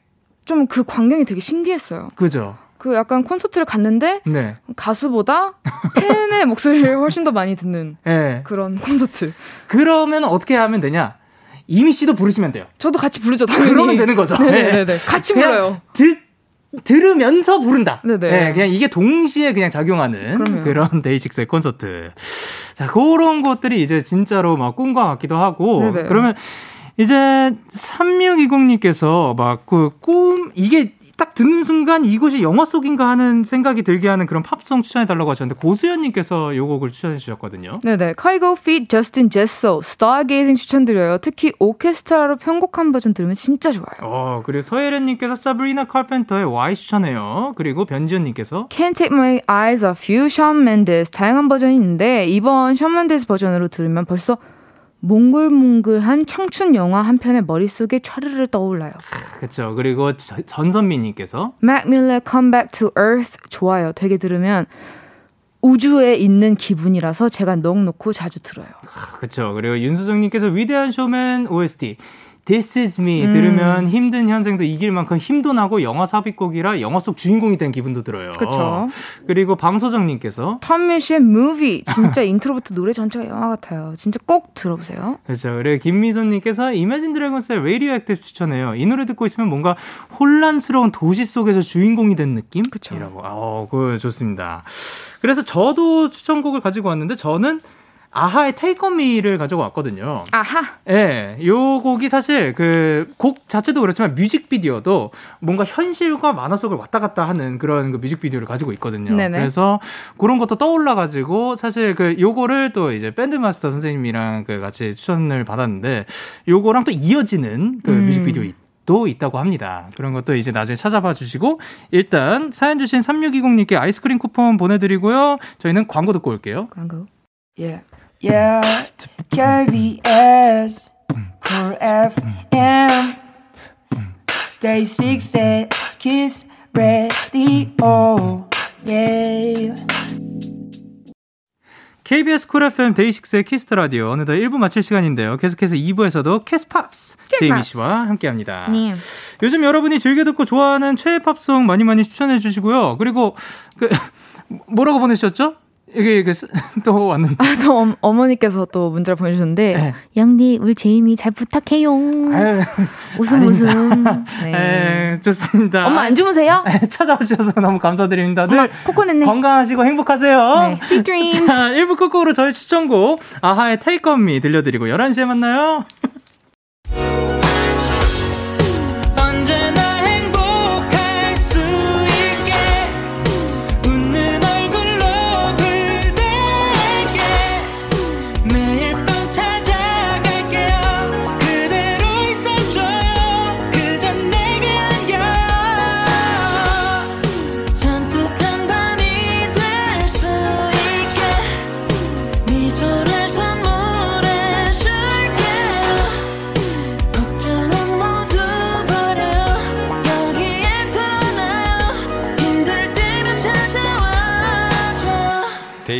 좀 그 광경이 되게 신기했어요. 그죠. 그 약간 콘서트를 갔는데 네. 가수보다 팬의 목소리를 훨씬 더 많이 듣는 예. 그런 콘서트. 그러면 어떻게 하면 되냐? 이미 씨도 부르시면 돼요. 저도 같이 부르죠 당연히. 그러면 되는 거죠. 네네네. 예. 같이 그냥 불러요. 듣 들으면서 부른다. 네네. 예, 그냥 이게 동시에 그냥 작용하는 그럼요. 그런 데이식스의 콘서트. 자, 그런 것들이 이제 진짜로 막 꿈과 같기도 하고. 네네. 그러면 이제 3620님께서 막 그 꿈, 이게 딱 듣는 순간 이곳이 영화 속인가 하는 생각이 들게 하는 그런 팝송 추천해달라고 하셨는데 고수연님께서 요 곡을 추천해 주셨거든요. 네네. 카이고 feat. 저스틴 제소 Stargazing 추천드려요. 특히 오케스트라로 편곡한 버전 들으면 진짜 좋아요. 어, 그리고 서예련님께서 사브리나 칼펜터의 Why 추천해요. 그리고 변지현님께서 Can't Take My Eyes Off You, Shawn Mendes 다양한 버전이 있는데 이번 맨데스 버전으로 들으면 벌써 몽글몽글한 청춘 영화 한 편의 머릿속에 촤르르 떠올라요. 그렇죠. 그리고 저- 전선미님께서 Mac Miller Come Back to Earth 좋아요. 되게 들으면 우주에 있는 기분이라서 제가 넋 놓고 자주 들어요. 그렇죠. 그리고 윤수정 님께서 위대한 쇼맨 OST This is me 음. 들으면 힘든 현생도 이길 만큼 힘도 나고 영화 삽입곡이라 영화 속 주인공이 된 기분도 들어요. 그쵸. 그리고 방소정님께서 톰밀시의 Movie 진짜 인트로부터 노래 전체가 영화 같아요. 진짜 꼭 들어보세요. 그렇죠. 그리고 김미선님께서 Imagine Dragons의 Radioactive 추천해요. 이 노래 듣고 있으면 뭔가 혼란스러운 도시 속에서 주인공이 된 느낌? 그쵸. 이라고. 어, 그 좋습니다. 그래서 저도 추천곡을 가지고 왔는데 저는 a-ha의 Take On Me를 가지고 왔거든요. a-ha. 예, 요 곡이 사실 그 곡 자체도 그렇지만 뮤직비디오도 뭔가 현실과 만화 속을 왔다 갔다 하는 그런 그 뮤직비디오를 가지고 있거든요. 네네. 그래서 그런 것도 떠올라 가지고 사실 그 요거를 또 이제 밴드 마스터 선생님이랑 그 같이 추천을 받았는데 요거랑 또 이어지는 그 음. 뮤직비디오 도 있다고 합니다. 그런 것도 이제 나중에 찾아봐 주시고 일단 사연 주신 3620님께 아이스크림 쿠폰 보내드리고요. 저희는 광고 듣고 올게요. 광고. Yeah. Yeah, KBS, Cool FM, Day 6 Kiss the Radio. Yeah. KBS 쿨 FM 데이식스의 키스터 라디오 어느덧 1부 마칠 시간인데요. 계속해서 2부에서도 Kiss Pops 제이미 씨와 함께합니다. 네. 요즘 여러분이 즐겨 듣고 좋아하는 최애 팝송 많이 많이 추천해 주시고요. 그리고 그 뭐라고 보내셨죠? 이게 그, 또 왔는데. 아, 저 어, 어머니께서 또 문자를 보내주셨는데, 네. 영디, 우리 제이미 잘 부탁해요. 아유, 웃음, 아닙니다. 웃음. 네. 네. 좋습니다. 엄마 안 주무세요? 네, 찾아오셔서 너무 감사드립니다. 늘 코코넷네. 건강하시고 행복하세요. 네. Sweet dreams. 자, 1부 끝곡으로 저희 추천곡 아하의 Take On Me 들려드리고 11시에 만나요.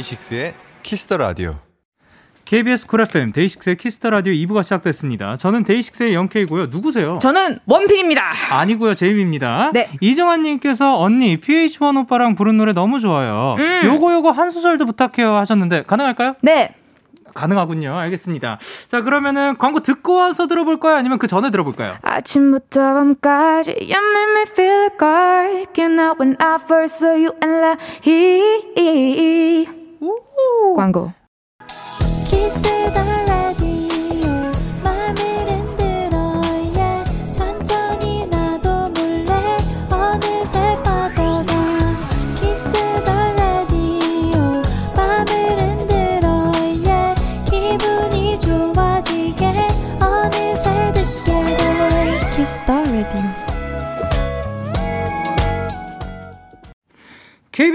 DAY6의 Kiss the Radio. KBS 쿨 FM 데이식스의 키스터 라디오 2부가 시작됐습니다. 저는 데이식스의 영케이고요. 누구세요? 저는 원필입니다. 아니고요, 제이미입니다. 네. 이정환 님께서 언니 pH-1 오빠랑 부른 노래 너무 좋아요. 음. 요거 요거 한 소절도 부탁해요 하셨는데 가능할까요? 네. 가능하군요. 알겠습니다. 자 그러면은 광고 듣고 와서 들어볼까요? 아니면 그 전에 들어볼까요? 아침부터 밤까지 You make me feel like You know when I first saw you and like 광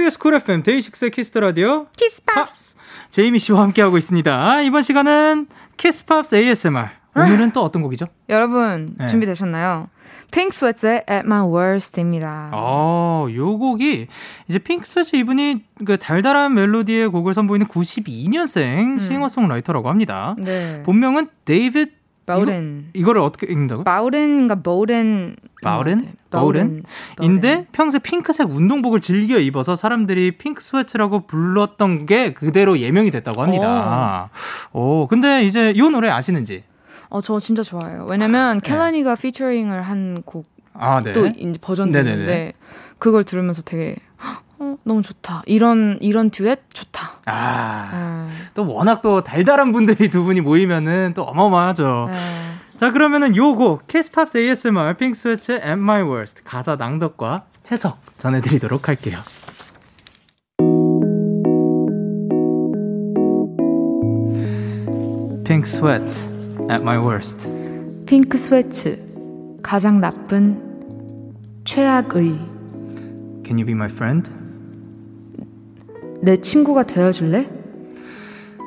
KBS 쿨 FM 데이식스의 키스터 라디오 키스팝스 제이미 씨와 함께하고 있습니다. 이번 시간은 Kiss Pops ASMR. 오늘은 또 어떤 곡이죠? 여러분 네. 준비되셨나요? Pink Sweat$의 At My Worst입니다. 어, 요 곡이 이제 Pink Sweat$ 이분이 그 달달한 멜로디의 곡을 선보이는 92년생 싱어송라이터라고 합니다. 네. 본명은 데이비드 바우렌. 이거, 를 어떻게 읽는다고? 바우렌인가 버렌 바우렌? 바우렌? 인데 평소에 핑크색 운동복을 즐겨 입어서 사람들이 Pink Sweat$라고 불렀던 게 그대로 예명이 됐다고 합니다. 오, 근데 이제 이 노래 아시는지? 어, 저 진짜 좋아해요. 왜냐면 네. Kehlani가 피처링을 한 것도 아, 네. 이제 버전도 네네네. 있는데 그걸 들으면서 되게 어, 너무 좋다. 이런 이런 듀엣 좋다. 아, 아, 또 워낙 또 달달한 분들이 두 분이 모이면은 또 어마어마하죠. 네. 자, 그러면은 요곡 Kiss Pops ASMR Pink Sweat$ At My Worst 가사 낭독과 해석 전해 드리도록 할게요. Pink Sweat$ At My Worst. Pink Sweat$ 가장 나쁜 최악의 Can you be my friend? 내 친구가 되어줄래?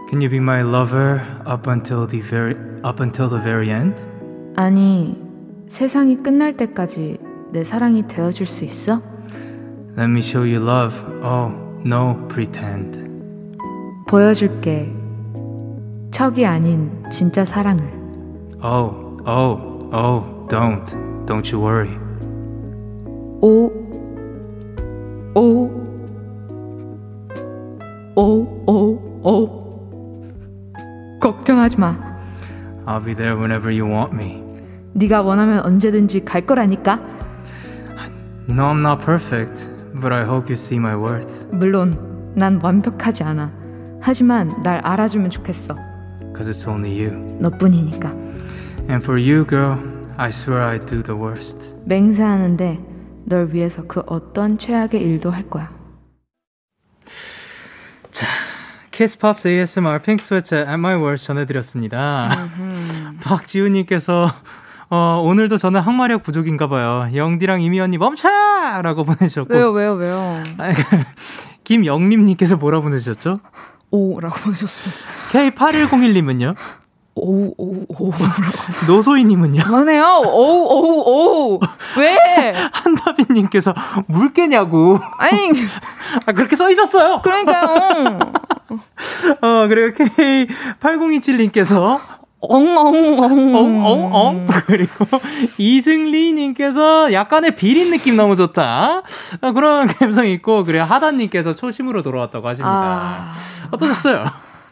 Can you be my lover up until the very up until the very end? 아니 세상이 끝날 때까지 내 사랑이 되어줄 수 있어? Let me show you love. Oh, no pretend. 보여줄게 척이 아닌 진짜 사랑을 Oh, oh, oh, don't. Don't you worry. 오, 오, I'll be there whenever you want me. 네가 원하면 언제든지 갈 거라니까. No, I'm not perfect, but I hope you see my worth. 물론 난 완벽하지 않아. 하지만 날 알아주면 좋겠어. Cause it's only you. 너뿐이니까. And for you, girl, I swear I'd do the worst. 맹세하는데 널 위해서 그 어떤 최악의 일도 할 거야. Kiss Pops ASMR Pink Sweat$ At My Worst 전해드렸습니다. 박지우님께서 어, 오늘도 저는 항마력 부족인가 봐요. 영디랑 제이미 언니 멈춰! 라고 보내주셨고 왜요, 왜요, 왜요? 김영림님께서 뭐라 보내주셨죠? 오라고 보내셨습니다. K8101님은요? 오우 오우 오우라고. 노소희님은요? 그만해요. 오우 오우 오우. 왜? 한다빈님께서 물 깨냐고. 아니 아, 그렇게 써 있었어요. 그러니까요. 어, 그리고 K8027님께서 엉엉엉. 엉엉엉 그리고 이승리님께서 약간의 비린 느낌 너무 좋다 어, 그런 감성이 있고 그리고 하다님께서 초심으로 돌아왔다고 하십니다 아, 어떠셨어요?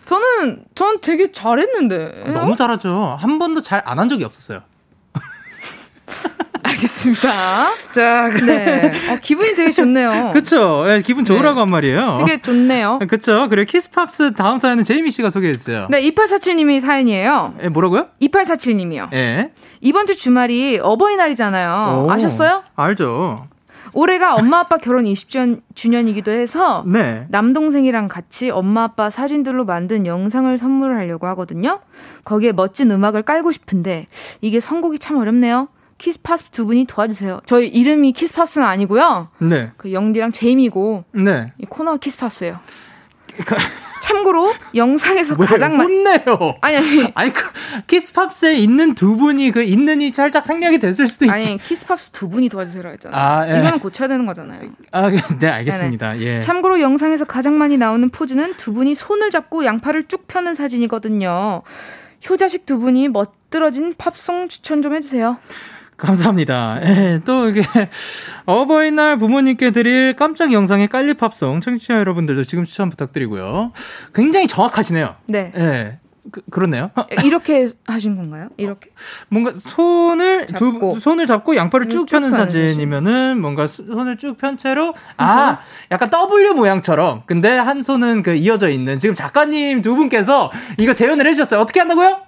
저는 전 되게 잘했는데. 너무 잘하죠 한 번도 잘 안 한 적이 없었어요 알겠습니다. 자 네. 어, 기분이 되게 좋네요. 그쵸 예, 기분 좋으라고 네. 한 말이에요 되게 좋네요. 그쵸 그리고 Kiss Pops 다음 사연은 제이미 씨가 소개해주세요 네, 2847님이 사연이에요. 예, 뭐라고요? 2847님이요. 예. 이번 주 주말이 어버이날이잖아요. 오, 아셨어요? 알죠 올해가 엄마 아빠 결혼 20주년이기도 해서 네 남동생이랑 같이 엄마 아빠 사진들로 만든 영상을 선물을 하려고 하거든요. 거기에 멋진 음악을 깔고 싶은데 이게 선곡이 참 어렵네요. Kiss Pops 두 분이 도와주세요. 저희 이름이 Kiss Pops는 아니고요. 네. 그 영디랑 제이미고 네. 이 코너가 Kiss Pops예요. 참고로 영상에서 왜 가장 많 혼내요? 아니 아니 아니 그 Kiss Pops에 있는 두 분이 그 있는이 살짝 생략이 됐을 수도 있지. 아니 Kiss Pops 두 분이 도와주세요 했잖아요. 아, 예. 이거는 고쳐야 되는 거잖아요. 아, 네 알겠습니다. 예. 참고로 영상에서 가장 많이 나오는 포즈는 두 분이 손을 잡고 양팔을 쭉 펴는 사진이거든요. 효자식 두 분이 멋들어진 팝송 추천 좀 해주세요. 감사합니다. 예, 또 이게 어버이날 부모님께 드릴 깜짝 영상의 깔리 팝송 청취자 여러분들도 지금 추천 부탁드리고요. 굉장히 정확하시네요. 네. 예. 그, 그렇네요. 이렇게 하신 건가요? 이렇게? 뭔가 손을 잡고. 두 손을 잡고 양팔을 쭉 쭉 펴는 사진이면은 뭔가 수- 손을 쭉 편 채로 아 약간 W 모양처럼 근데 한 손은 그 이어져 있는 지금 작가님 두 분께서 이거 재현을 해주셨어요. 어떻게 한다고요?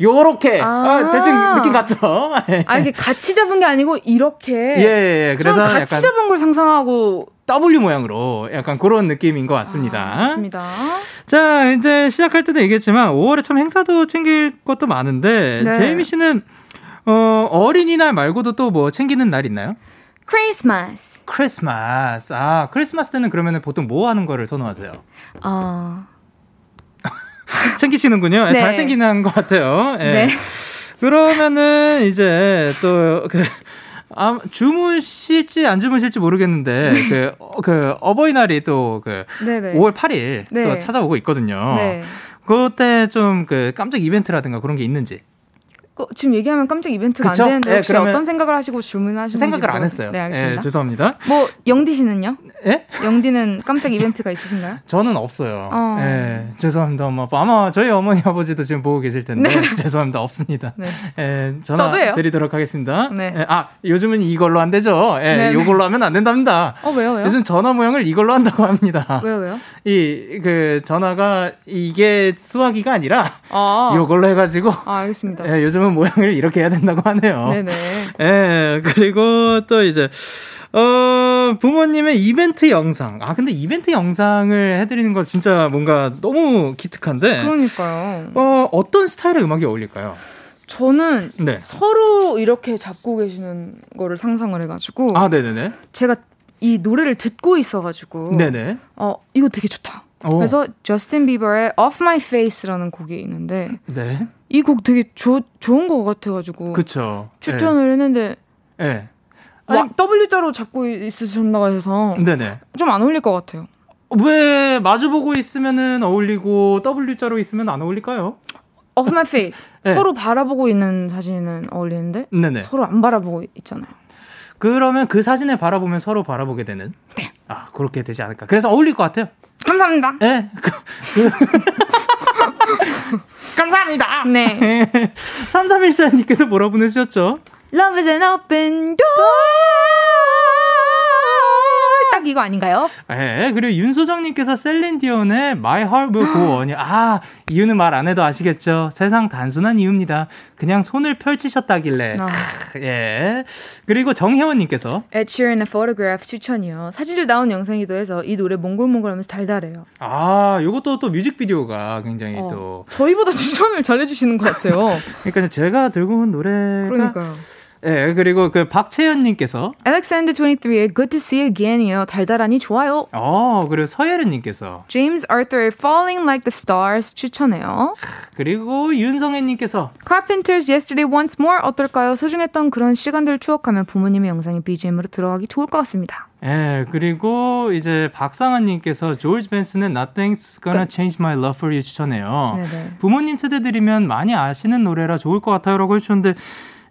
요렇게 아. 아, 대충 느낌 같죠? 예. 아 이게 같이 잡은 게 아니고 이렇게. 예, 예, 예. 그래서 같이 약간 잡은 걸 상상하고 W 모양으로 약간 그런 느낌인 것 같습니다. 아, 맞습니다. 자, 이제 시작할 때도 얘기했지만 5월에 참 행사도 챙길 것도 많은데 네. 제이미 씨는 어, 어린이날 말고도 또 뭐 챙기는 날 있나요? 크리스마스. 크리스마스. 아, 크리스마스 때는 그러면 보통 뭐 하는 거를 선호하세요? 어. 챙기시는군요. 네. 잘 챙기는 것 같아요. 예. 네. 그러면은 이제 또 그, 아, 주무실지 안 주무실지 모르겠는데 그, 어, 그 어버이날이 또그 네네. 5월 8일 네. 또 찾아오고 있거든요. 네. 그때 좀 그 깜짝 이벤트라든가 그런 게 있는지 그, 지금 얘기하면 깜짝 이벤트가 그쵸? 안 되는데 예, 혹시 그러면 어떤 생각을 하시고 질문하신 생각을 안 했어요. 네, 알겠습니다. 예, 죄송합니다. 뭐 영디 씨는요? 예? 영디는 깜짝 이벤트가 있으신가요? 저는 없어요. 어. 예, 죄송합니다, 엄마 아빠. 아마 저희 어머니 아버지도 지금 보고 계실 텐데 죄송합니다, 없습니다. 네. 예, 전화 저도예요. 드리도록 하겠습니다. 네. 예, 아, 요즘은 이걸로 안 되죠. 예, 네. 이걸로 하면 안 된답니다. 어 왜요 왜요? 요즘 전화 모양을 이걸로 한다고 합니다. 왜요 왜요? 이 그 전화가 이게 수화기가 아니라 아, 이걸로 해가지고 아 알겠습니다. 예, 요즘은 모양을 이렇게 해야 된다고 하네요. 네네. 예, 그리고 또 이제, 어, 부모님의 이벤트 영상. 아, 근데 이벤트 영상을 해드리는 거 진짜 뭔가 너무 기특한데, 그러니까요. 어, 어떤 스타일의 음악이 어울릴까요? 저는 네. 서로 이렇게 잡고 계시는 거를 상상을 해가지고 아, 네네네. 제가 이 노래를 듣고 있어가지고 네네. 어 이거 되게 좋다. 오. 그래서 저스틴 비버의 Off My Face라는 곡이 있는데 네. 이 곡 되게 조, 좋은 것 같아가지고 그쵸. 추천을 했는데 예. 예. 아니 와. W자로 잡고 있으셨나 해서 네네. 좀 안 어울릴 것 같아요. 왜 마주보고 있으면은 어울리고 W자로 있으면 안 어울릴까요? Off My Face 네. 서로 바라보고 있는 사진은 어울리는데 네네. 서로 안 바라보고 있잖아요. 그러면 그 사진을 바라보면 서로 바라보게 되는? 네. 아, 그렇게 되지 않을까. 그래서 어울릴 것 같아요. 감사합니다. 예. 그, 그 감사합니다. 네. 3314님께서 뭐라 보내주셨죠? Love is an open door. 딱 이거 아닌가요? 예, 그리고 윤소정님께서 셀린디온의 My Heart Will Go On이요. 아, 이유는 말 안 해도 아시겠죠? 세상 단순한 이유입니다. 그냥 손을 펼치셨다길래. 아. 크, 예. 그리고 정혜원님께서 Ed Sheeran의 Photograph 추천이요. 사진들 나온 영상이기도 해서 이 노래 몽글몽글하면서 달달해요. 아, 요것도 또 뮤직비디오가 굉장히 어, 또. 저희보다 추천을 잘해주시는 것 같아요. 그러니까 제가 들고 온 노래가 그러니까요. 예, 그리고 그 박채연님께서 Alexander 23의 Good to See Again이요. 달달하니 좋아요. 어, 그리고 서예른님께서 James Arthur의 Falling Like the Stars 추천해요. 그리고 윤성애님께서 Carpenters Yesterday Once More 어떨까요? 소중했던 그런 시간들을 추억하면 부모님의 영상이 BGM으로 들어가기 좋을 것 같습니다. 예, 그리고 이제 박상환님께서 조지 벤슨의 Nothing's Gonna Change My Love for You 추천해요. 네네. 부모님 세대들이면 많이 아시는 노래라 좋을 것 같아요라고 해주셨는데,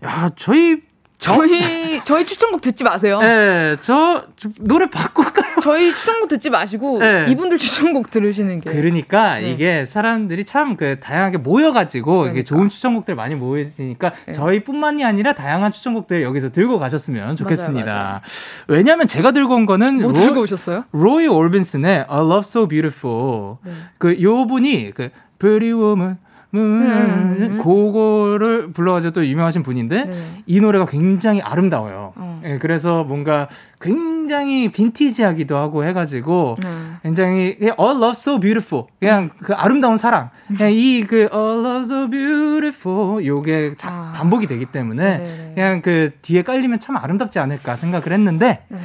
야, 저희, 저희 저희 추천곡 듣지 마세요. 예, 저, 저 노래 바꿀까요? 저희 추천곡 듣지 마시고 네. 이분들 추천곡 들으시는 게 그러니까 네. 이게 사람들이 참 그 다양하게 모여가지고 이게 그러니까. 좋은 추천곡들 많이 모여있으니까 네. 저희뿐만이 아니라 다양한 추천곡들 여기서 들고 가셨으면 좋겠습니다. 맞아요. 왜냐하면 제가 들고 온 거는 뭐 로- 들고 오셨어요? 로이 올빈슨의 A Love So Beautiful. 네. 그요 분이 그 Pretty Woman 음, 그거를 불러가지고 또 유명하신 분인데 네. 이 노래가 굉장히 아름다워요. 어. 예, 그래서 뭔가 굉장히 빈티지하기도 하고 해가지고 네. 굉장히 All Love So Beautiful 그냥 그 아름다운 사랑 그냥 이그 All Love So Beautiful 요게 자- 아. 반복이 되기 때문에 네네. 그냥 그 뒤에 깔리면 참 아름답지 않을까 생각을 했는데 네.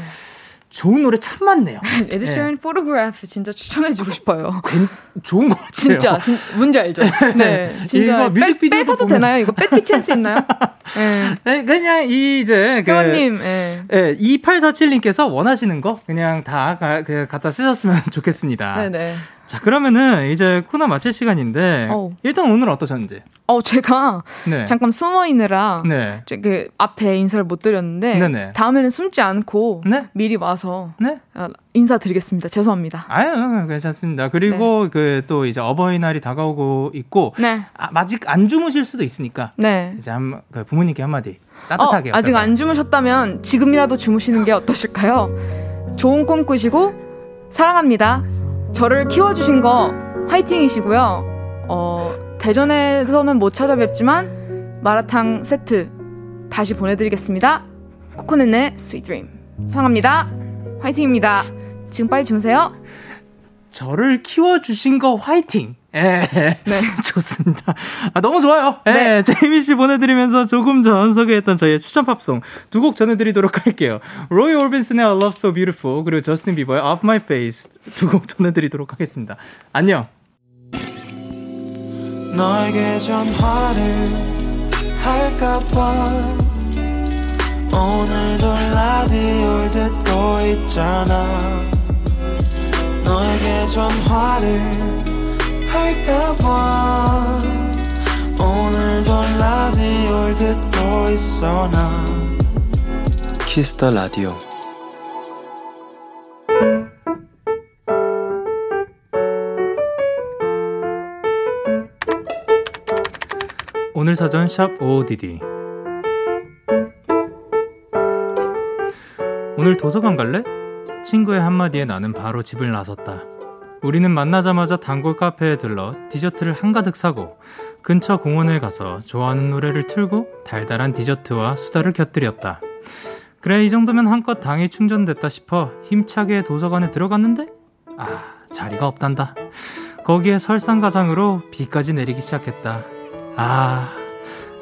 좋은 노래 참 많네요. Ed Sheeran Photograph 진짜 추천해주고 싶어요. 괜- 좋은 것 같아요. 진짜 진, 뭔지 알죠? 네, 진짜 이거 뮤직비디오도 뺏, 뺏어도 보면- 되나요? 이거 뺏기 찬스 있나요? 네. 네, 그냥 이 이제 그 회원님, 예. 예, 2847님께서 원하시는 거 그냥 다 가, 그 갖다 쓰셨으면 좋겠습니다. 네네. 자, 그러면은 이제 코너 마칠 시간인데 어우. 일단 오늘 어떠셨는지. 어, 제가 네. 잠깐 숨어 있느라 네. 저그 앞에 인사를 못 드렸는데 네네. 다음에는 숨지 않고 네. 미리 와서 네. 어, 인사드리겠습니다. 죄송합니다. 아유, 괜찮습니다. 그리고 그 또 이제 어버이날이 다가오고 있고 네, 아, 아직 안 주무실 수도 있으니까 네. 이제 한, 그 부모님께 한마디 따뜻하게. 어, 아직? 안 주무셨다면 지금이라도 주무시는 게 어떠실까요? 좋은 꿈 꾸시고 사랑합니다. 저를 키워주신 거 화이팅이시고요. 어, 대전에서는 못 찾아뵙지만 마라탕 세트 다시 보내드리겠습니다. 코코넷의 sweet dream 사랑합니다. 화이팅입니다. 지금 빨리 주무세요. 저를 키워주신 거 화이팅! 예, 네. 좋습니다. 아, 너무 좋아요. 예, 네. 제이미 씨 보내드리면서 조금 전 소개했던 저희의 추천 팝송 두 곡 전해드리도록 할게요. Roy Orbison의 A Love So Beautiful 그리고 Justin Bieber의 Off My Face 두 곡 전해드리도록 하겠습니다. 안녕. 너에게 전화를 할까봐 오늘도 라디오를 듣고 있잖아 너에게 전화를 할까봐 오늘도 라디오를 듣고 있어 나 Kiss the Radio 오늘 사전 샵 OODD 오늘 도서관 갈래? 친구의 한마디에 나는 바로 집을 나섰다. 우리는 만나자마자 단골 카페에 들러 디저트를 한가득 사고 근처 공원에 가서 좋아하는 노래를 틀고 달달한 디저트와 수다를 곁들였다. 그래 이 정도면 한껏 당이 충전됐다 싶어 힘차게 도서관에 들어갔는데 아 자리가 없단다. 거기에 설상가상으로 비까지 내리기 시작했다. 아,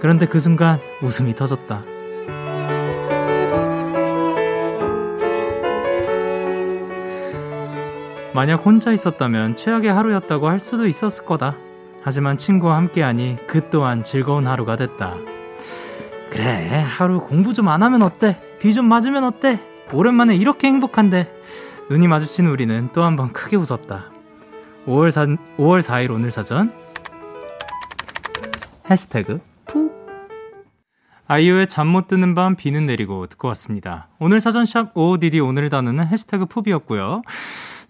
그런데 그 순간 웃음이 터졌다. 만약 혼자 있었다면 최악의 하루였다고 할 수도 있었을 거다. 하지만 친구와 함께하니 그 또한 즐거운 하루가 됐다. 그래, 하루 공부 좀 안 하면 어때? 비 좀 맞으면 어때? 오랜만에 이렇게 행복한데. 눈이 마주친 우리는 또 한 번 크게 웃었다. 5월, 사, 5월 4일 오늘 사전 해시태그 푸 아이유의 잠 못 드는 밤 비는 내리고 듣고 왔습니다. 오늘 사전 샵 OODD 오늘 단어는 해시태그 푸비였고요.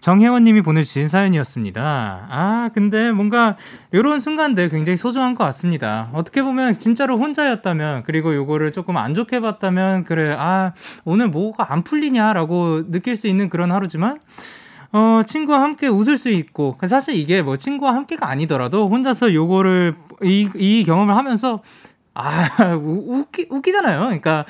정혜원 님이 보내주신 사연이었습니다. 아, 근데 뭔가 이런 순간들 굉장히 소중한 것 같습니다. 어떻게 보면 진짜로 혼자였다면, 그리고 요거를 조금 안 좋게 봤다면, 그래, 아, 오늘 뭐가 안 풀리냐라고 느낄 수 있는 그런 하루지만, 어, 친구와 함께 웃을 수 있고, 사실 이게 뭐 친구와 함께가 아니더라도 혼자서 요거를, 이, 이 경험을 하면서, 아, 우- 웃기, 웃기잖아요. 그러니까,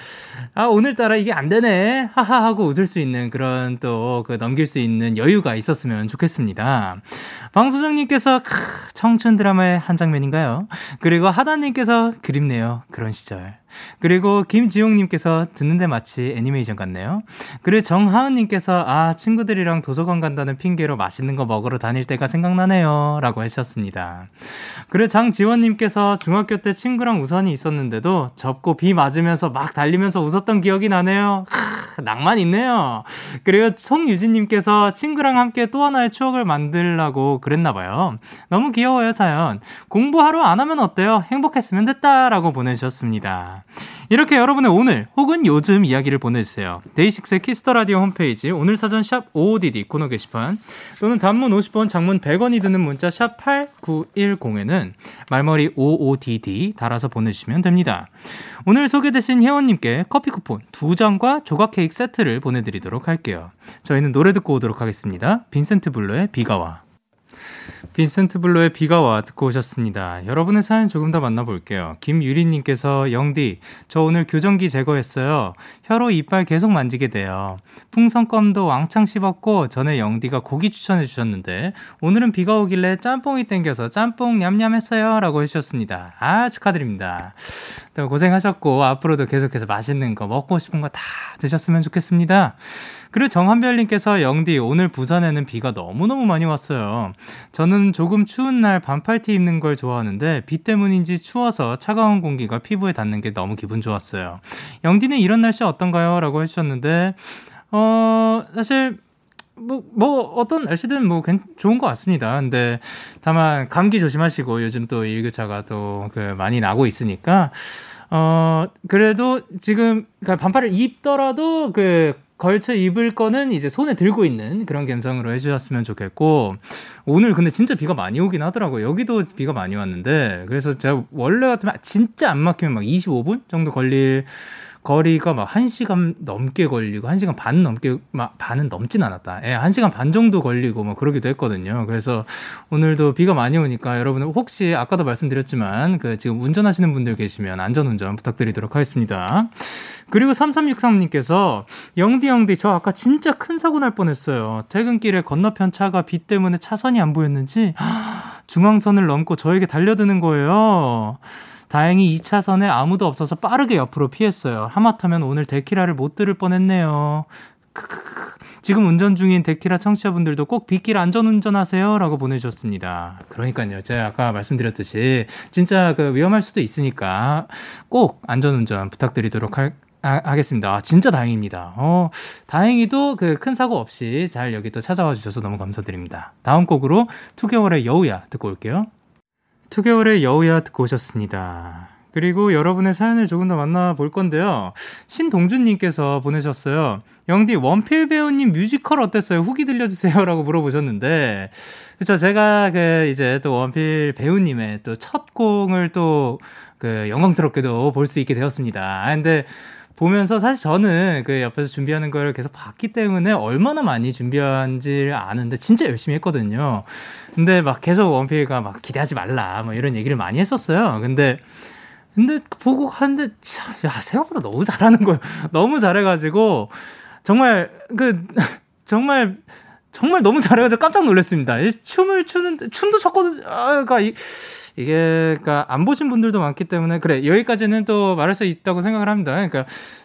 아, 오늘따라 이게 안 되네. 하하 하고 웃을 수 있는 그런 또, 그 넘길 수 있는 여유가 있었으면 좋겠습니다. 방소정님께서, 크, 청춘 드라마의 한 장면인가요? 그리고 하다님께서 그립네요. 그런 시절. 그리고 김지용님께서 듣는데 마치 애니메이션 같네요. 그리고 정하은님께서 아 친구들이랑 도서관 간다는 핑계로 맛있는 거 먹으러 다닐 때가 생각나네요. 라고 하셨습니다. 그리고 장지원님께서 중학교 때 친구랑 우산이 있었는데도 접고 비 맞으면서 막 달리면서 웃었던 기억이 나네요. 크, 낭만 있네요. 그리고 송유진님께서 친구랑 함께 또 하나의 추억을 만들라고 그랬나봐요. 너무 귀여워요, 사연. 공부하러 안 하면 어때요? 행복했으면 됐다라고 보내주셨습니다. 이렇게 여러분의 오늘 혹은 요즘 이야기를 보내주세요. DAY6의 Kiss the Radio 홈페이지 오늘 사전 샵 55DD 코너 게시판 또는 단문 50원, 장문 100원이 드는 문자 샵 8910에는 말머리 55DD 달아서 보내주시면 됩니다. 오늘 소개되신 회원님께 커피 쿠폰 2장과 조각 케이크 세트를 보내드리도록 할게요. 저희는 노래 듣고 오도록 하겠습니다. 빈센트 블루의 비가 와. 빈센트 블루의 비가 와 듣고 오셨습니다. 여러분의 사연 조금 더 만나볼게요. 김유리님께서 영디, 저 오늘 교정기 제거했어요. 혀로 이빨 계속 만지게 돼요. 풍선껌도 왕창 씹었고 전에 영디가 고기 추천해 주셨는데 오늘은 비가 오길래 짬뽕이 땡겨서 짬뽕 냠냠 했어요. 라고 해주셨습니다. 아, 축하드립니다. 또 고생하셨고 앞으로도 계속해서 맛있는 거 먹고 싶은 거 다 드셨으면 좋겠습니다. 그리고 정한별님께서 영디 오늘 부산에는 비가 너무너무 많이 왔어요. 저는 조금 추운 날 반팔티 입는 걸 좋아하는데 비 때문인지 추워서 차가운 공기가 피부에 닿는 게 너무 기분 좋았어요. 영디는 이런 날씨 어떤가요? 라고 해주셨는데 어 사실 뭐, 뭐, 어떤 날씨든 뭐, 괜- 좋은 것 같습니다. 근데, 다만, 감기 조심하시고, 요즘 또 일교차가 또, 그, 많이 나고 있으니까, 어, 그래도 지금, 그러니까 반팔을 입더라도, 그, 걸쳐 입을 거는 이제 손에 들고 있는 그런 감성으로 해주셨으면 좋겠고, 오늘 근데 진짜 비가 많이 오긴 하더라고요. 여기도 비가 많이 왔는데, 그래서 제가 원래 같으면 진짜 안 막히면 막 25분 정도 걸릴 거리가 막 1시간 넘게 걸리고 1시간 반 넘게 막 반은 넘진 않았다. 예, 1시간 반 정도 걸리고 막 그러기도 했거든요. 그래서 오늘도 비가 많이 오니까 여러분 혹시 아까도 말씀드렸지만 그 지금 운전하시는 분들 계시면 안전 운전 부탁드리도록 하겠습니다. 그리고 3363님께서 영디 영디 저 아까 진짜 큰 사고 날 뻔했어요. 퇴근길에 건너편 차가 비 때문에 차선이 안 보였는지 중앙선을 넘고 저에게 달려드는 거예요. 다행히 2차선에 아무도 없어서 빠르게 옆으로 피했어요. 하마터면 오늘 데키라를 못 들을 뻔했네요. 크크크. 지금 운전 중인 데키라 청취자분들도 꼭 빗길 안전 운전하세요. 라고 보내주셨습니다. 그러니까요. 제가 아까 말씀드렸듯이 진짜 그 위험할 수도 있으니까 꼭 안전 운전 부탁드리도록 할, 아, 하겠습니다. 아, 진짜 다행입니다. 어, 다행히도 그 큰 사고 없이 잘 여기 또 찾아와 주셔서 너무 감사드립니다. 다음 곡으로 2개월의 여우야 듣고 올게요. 2개월의 여우야 듣고 오셨습니다. 그리고 여러분의 사연을 조금 더 만나볼 건데요. 신동준님께서 보내셨어요. 영디, 원필 배우님 뮤지컬 어땠어요? 후기 들려주세요. 라고 물어보셨는데, 그쵸. 제가 그 이제 또 원필 배우님의 또 첫 공을 또 그 영광스럽게도 볼 수 있게 되었습니다. 아, 근데 보면서 사실 저는 그 옆에서 준비하는 걸 계속 봤기 때문에 얼마나 많이 준비한지를 아는데 진짜 열심히 했거든요. 근데 막 계속 원필가 막 기대하지 말라 뭐 이런 얘기를 많이 했었어요. 근데 근데 보고 하는데 참, 야 생각보다 너무 잘하는 거예요. 너무 잘해가지고 정말 그 정말 정말 너무 잘해가지고 깜짝 놀랐습니다. 이 춤을 추는데 춤도 췄거든요. 아, 그러니까 이, 이게 그러니까 안 보신 분들도 많기 때문에 그래 여기까지는 또 말할 수 있다고 생각을 합니다. 그러니까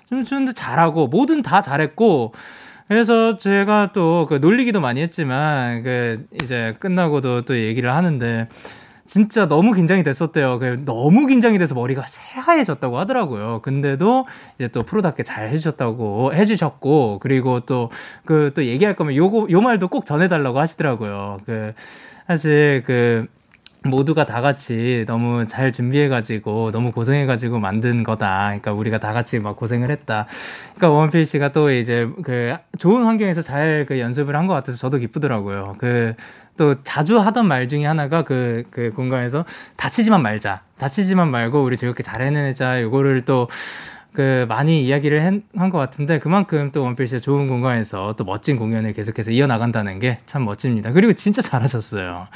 춤 추는데 잘하고 뭐든 다 잘했고 그래서 제가 또 그 놀리기도 많이 했지만 그 이제 끝나고도 또 얘기를 하는데 진짜 너무 긴장이 됐었대요. 그 너무 긴장이 돼서 머리가 새하얘졌다고 하더라고요. 근데도 이제 또 프로답게 잘 해주셨다고 해주셨고 그리고 또 그또 얘기할 거면 요거 요 말도 꼭 전해달라고 하시더라고요. 그 사실 그 모두가 다 같이 너무 잘 준비해가지고 너무 고생해가지고 만든 거다. 그러니까 우리가 다 같이 막 고생을 했다. 그러니까 원필 씨가 또 이제 그 좋은 환경에서 잘 그 연습을 한 것 같아서 저도 기쁘더라고요. 그 또 자주 하던 말 중에 하나가 그, 그 공간에서 다치지만 말자. 다치지만 말고 우리 즐겁게 잘 해내자. 요거를 또그 많이 이야기를 한 것 같은데 그만큼 또 원필 씨가 좋은 공간에서 또 멋진 공연을 계속해서 이어나간다는 게 참 멋집니다. 그리고 진짜 잘하셨어요.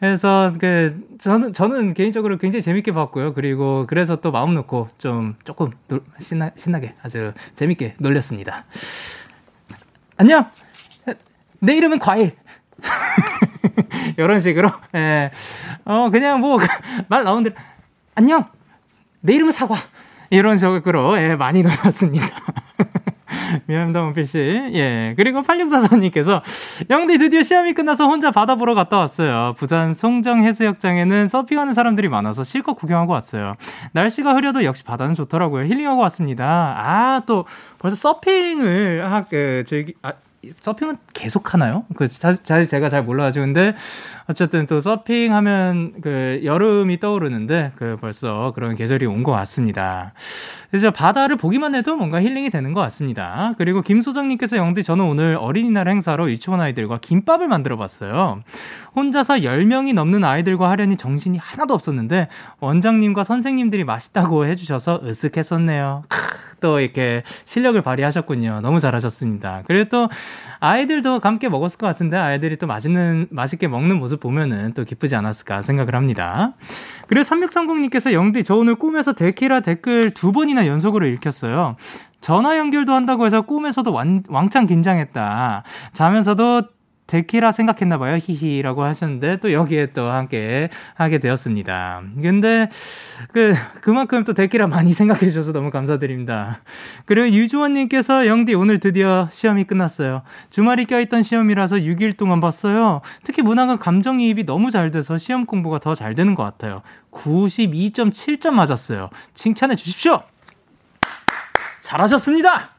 그래서 그 저는 저는 개인적으로 굉장히 재밌게 봤고요. 그리고 그래서 또 마음 놓고 좀 조금 놀, 신나 신나게 아주 재밌게 놀렸습니다. 안녕. 내 이름은 과일. 이런 식으로 예. 어 그냥 뭐 말 나오는 대로 안녕. 내 이름은 사과. 이런 식으로 예, 많이 놀았습니다. 미안합니다, 원필씨. 예. 그리고 8644님께서, 영디 드디어 시험이 끝나서 혼자 바다 보러 갔다 왔어요. 부산 송정 해수욕장에는 서핑하는 사람들이 많아서 실컷 구경하고 왔어요. 날씨가 흐려도 역시 바다는 좋더라고요. 힐링하고 왔습니다. 아, 또 벌써 서핑을 하, 그, 저기, 아, 서핑은 계속 하나요? 그, 사실 제가 잘 몰라가지고. 근데, 어쨌든 또 서핑하면 그 여름이 떠오르는데, 그 벌써 그런 계절이 온 것 같습니다. 그래서 바다를 보기만 해도 뭔가 힐링이 되는 것 같습니다. 그리고 김소정님께서 영디 저는 오늘 어린이날 행사로 유치원 아이들과 김밥을 만들어 봤어요. 혼자서 10명이 넘는 아이들과 하려니 정신이 하나도 없었는데 원장님과 선생님들이 맛있다고 해주셔서 으쓱했었네요. 크, 또 이렇게 실력을 발휘하셨군요. 너무 잘하셨습니다. 그리고 또 아이들도 함께 먹었을 것 같은데 아이들이 또 맛있는 맛있게 먹는 모습 보면은 또 기쁘지 않았을까 생각을 합니다. 그리고 3630님께서 영디 저 오늘 꿈에서 데키라 댓글 두 번이나 연속으로 읽혔어요. 전화 연결도 한다고 해서 꿈에서도 완, 왕창 긴장했다. 자면서도 데키라 생각했나봐요. 히히라고 하셨는데 또 여기에 또 함께 하게 되었습니다. 근데 그 그만큼 또 데키라 많이 생각해 주셔서 너무 감사드립니다. 그리고 유주원님께서 영디 오늘 드디어 시험이 끝났어요. 주말이 껴있던 시험이라서 6일 동안 봤어요. 특히 문학은 감정이입이 너무 잘 돼서 시험 공부가 더 잘 되는 것 같아요. 92.7점 맞았어요. 칭찬해 주십시오. 잘하셨습니다.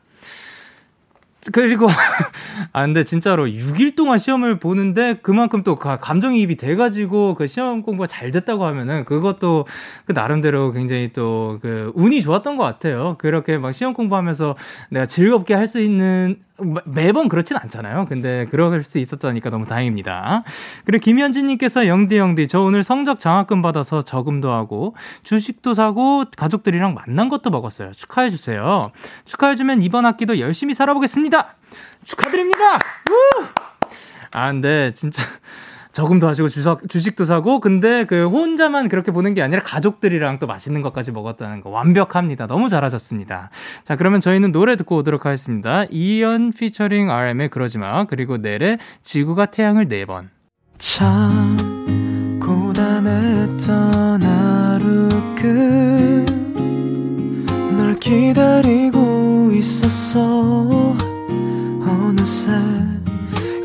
그리고 아 근데 진짜로 6일 동안 시험을 보는데 그만큼 또 감정이입이 돼가지고 그 시험 공부가 잘 됐다고 하면은 그것도 그 나름대로 굉장히 또 그 운이 좋았던 것 같아요. 그렇게 막 시험 공부하면서 내가 즐겁게 할 수 있는 매번 그렇진 않잖아요. 근데 그럴 수 있었다니까 너무 다행입니다. 그리고 김현진님께서 영디 영디 저 오늘 성적 장학금 받아서 저금도 하고 주식도 사고 가족들이랑 만난 것도 먹었어요. 축하해 주세요. 축하해 주면 이번 학기도 열심히 살아보겠습니다. 축하드립니다. 우! 아 근데 진짜 저금도 하시고 주석, 주식도 사고 근데 그 혼자만 그렇게 보는 게 아니라 가족들이랑 또 맛있는 것까지 먹었다는 거 완벽합니다. 너무 잘하셨습니다. 자 그러면 저희는 노래 듣고 오도록 하겠습니다. 이연 피처링 RM의 그러지마 그리고 넬의 지구가 태양을 네 번 참 고단했던 하루 끝널 기다리고 있었어 어느새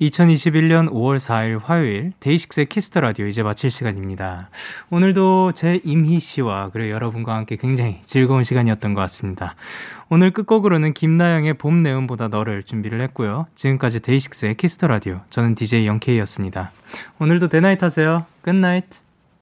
2021년 5월 4일 화요일 DAY6의 Kiss the Radio 이제 마칠 시간입니다. 오늘도 제 임희 씨와 그리고 여러분과 함께 굉장히 즐거운 시간이었던 것 같습니다. 오늘 끝곡으로는 김나영의 봄 내음보다 너를 준비를 했고요. 지금까지 DAY6의 Kiss the Radio 저는 DJ Young K였습니다. 오늘도 Day night 하세요. Good night.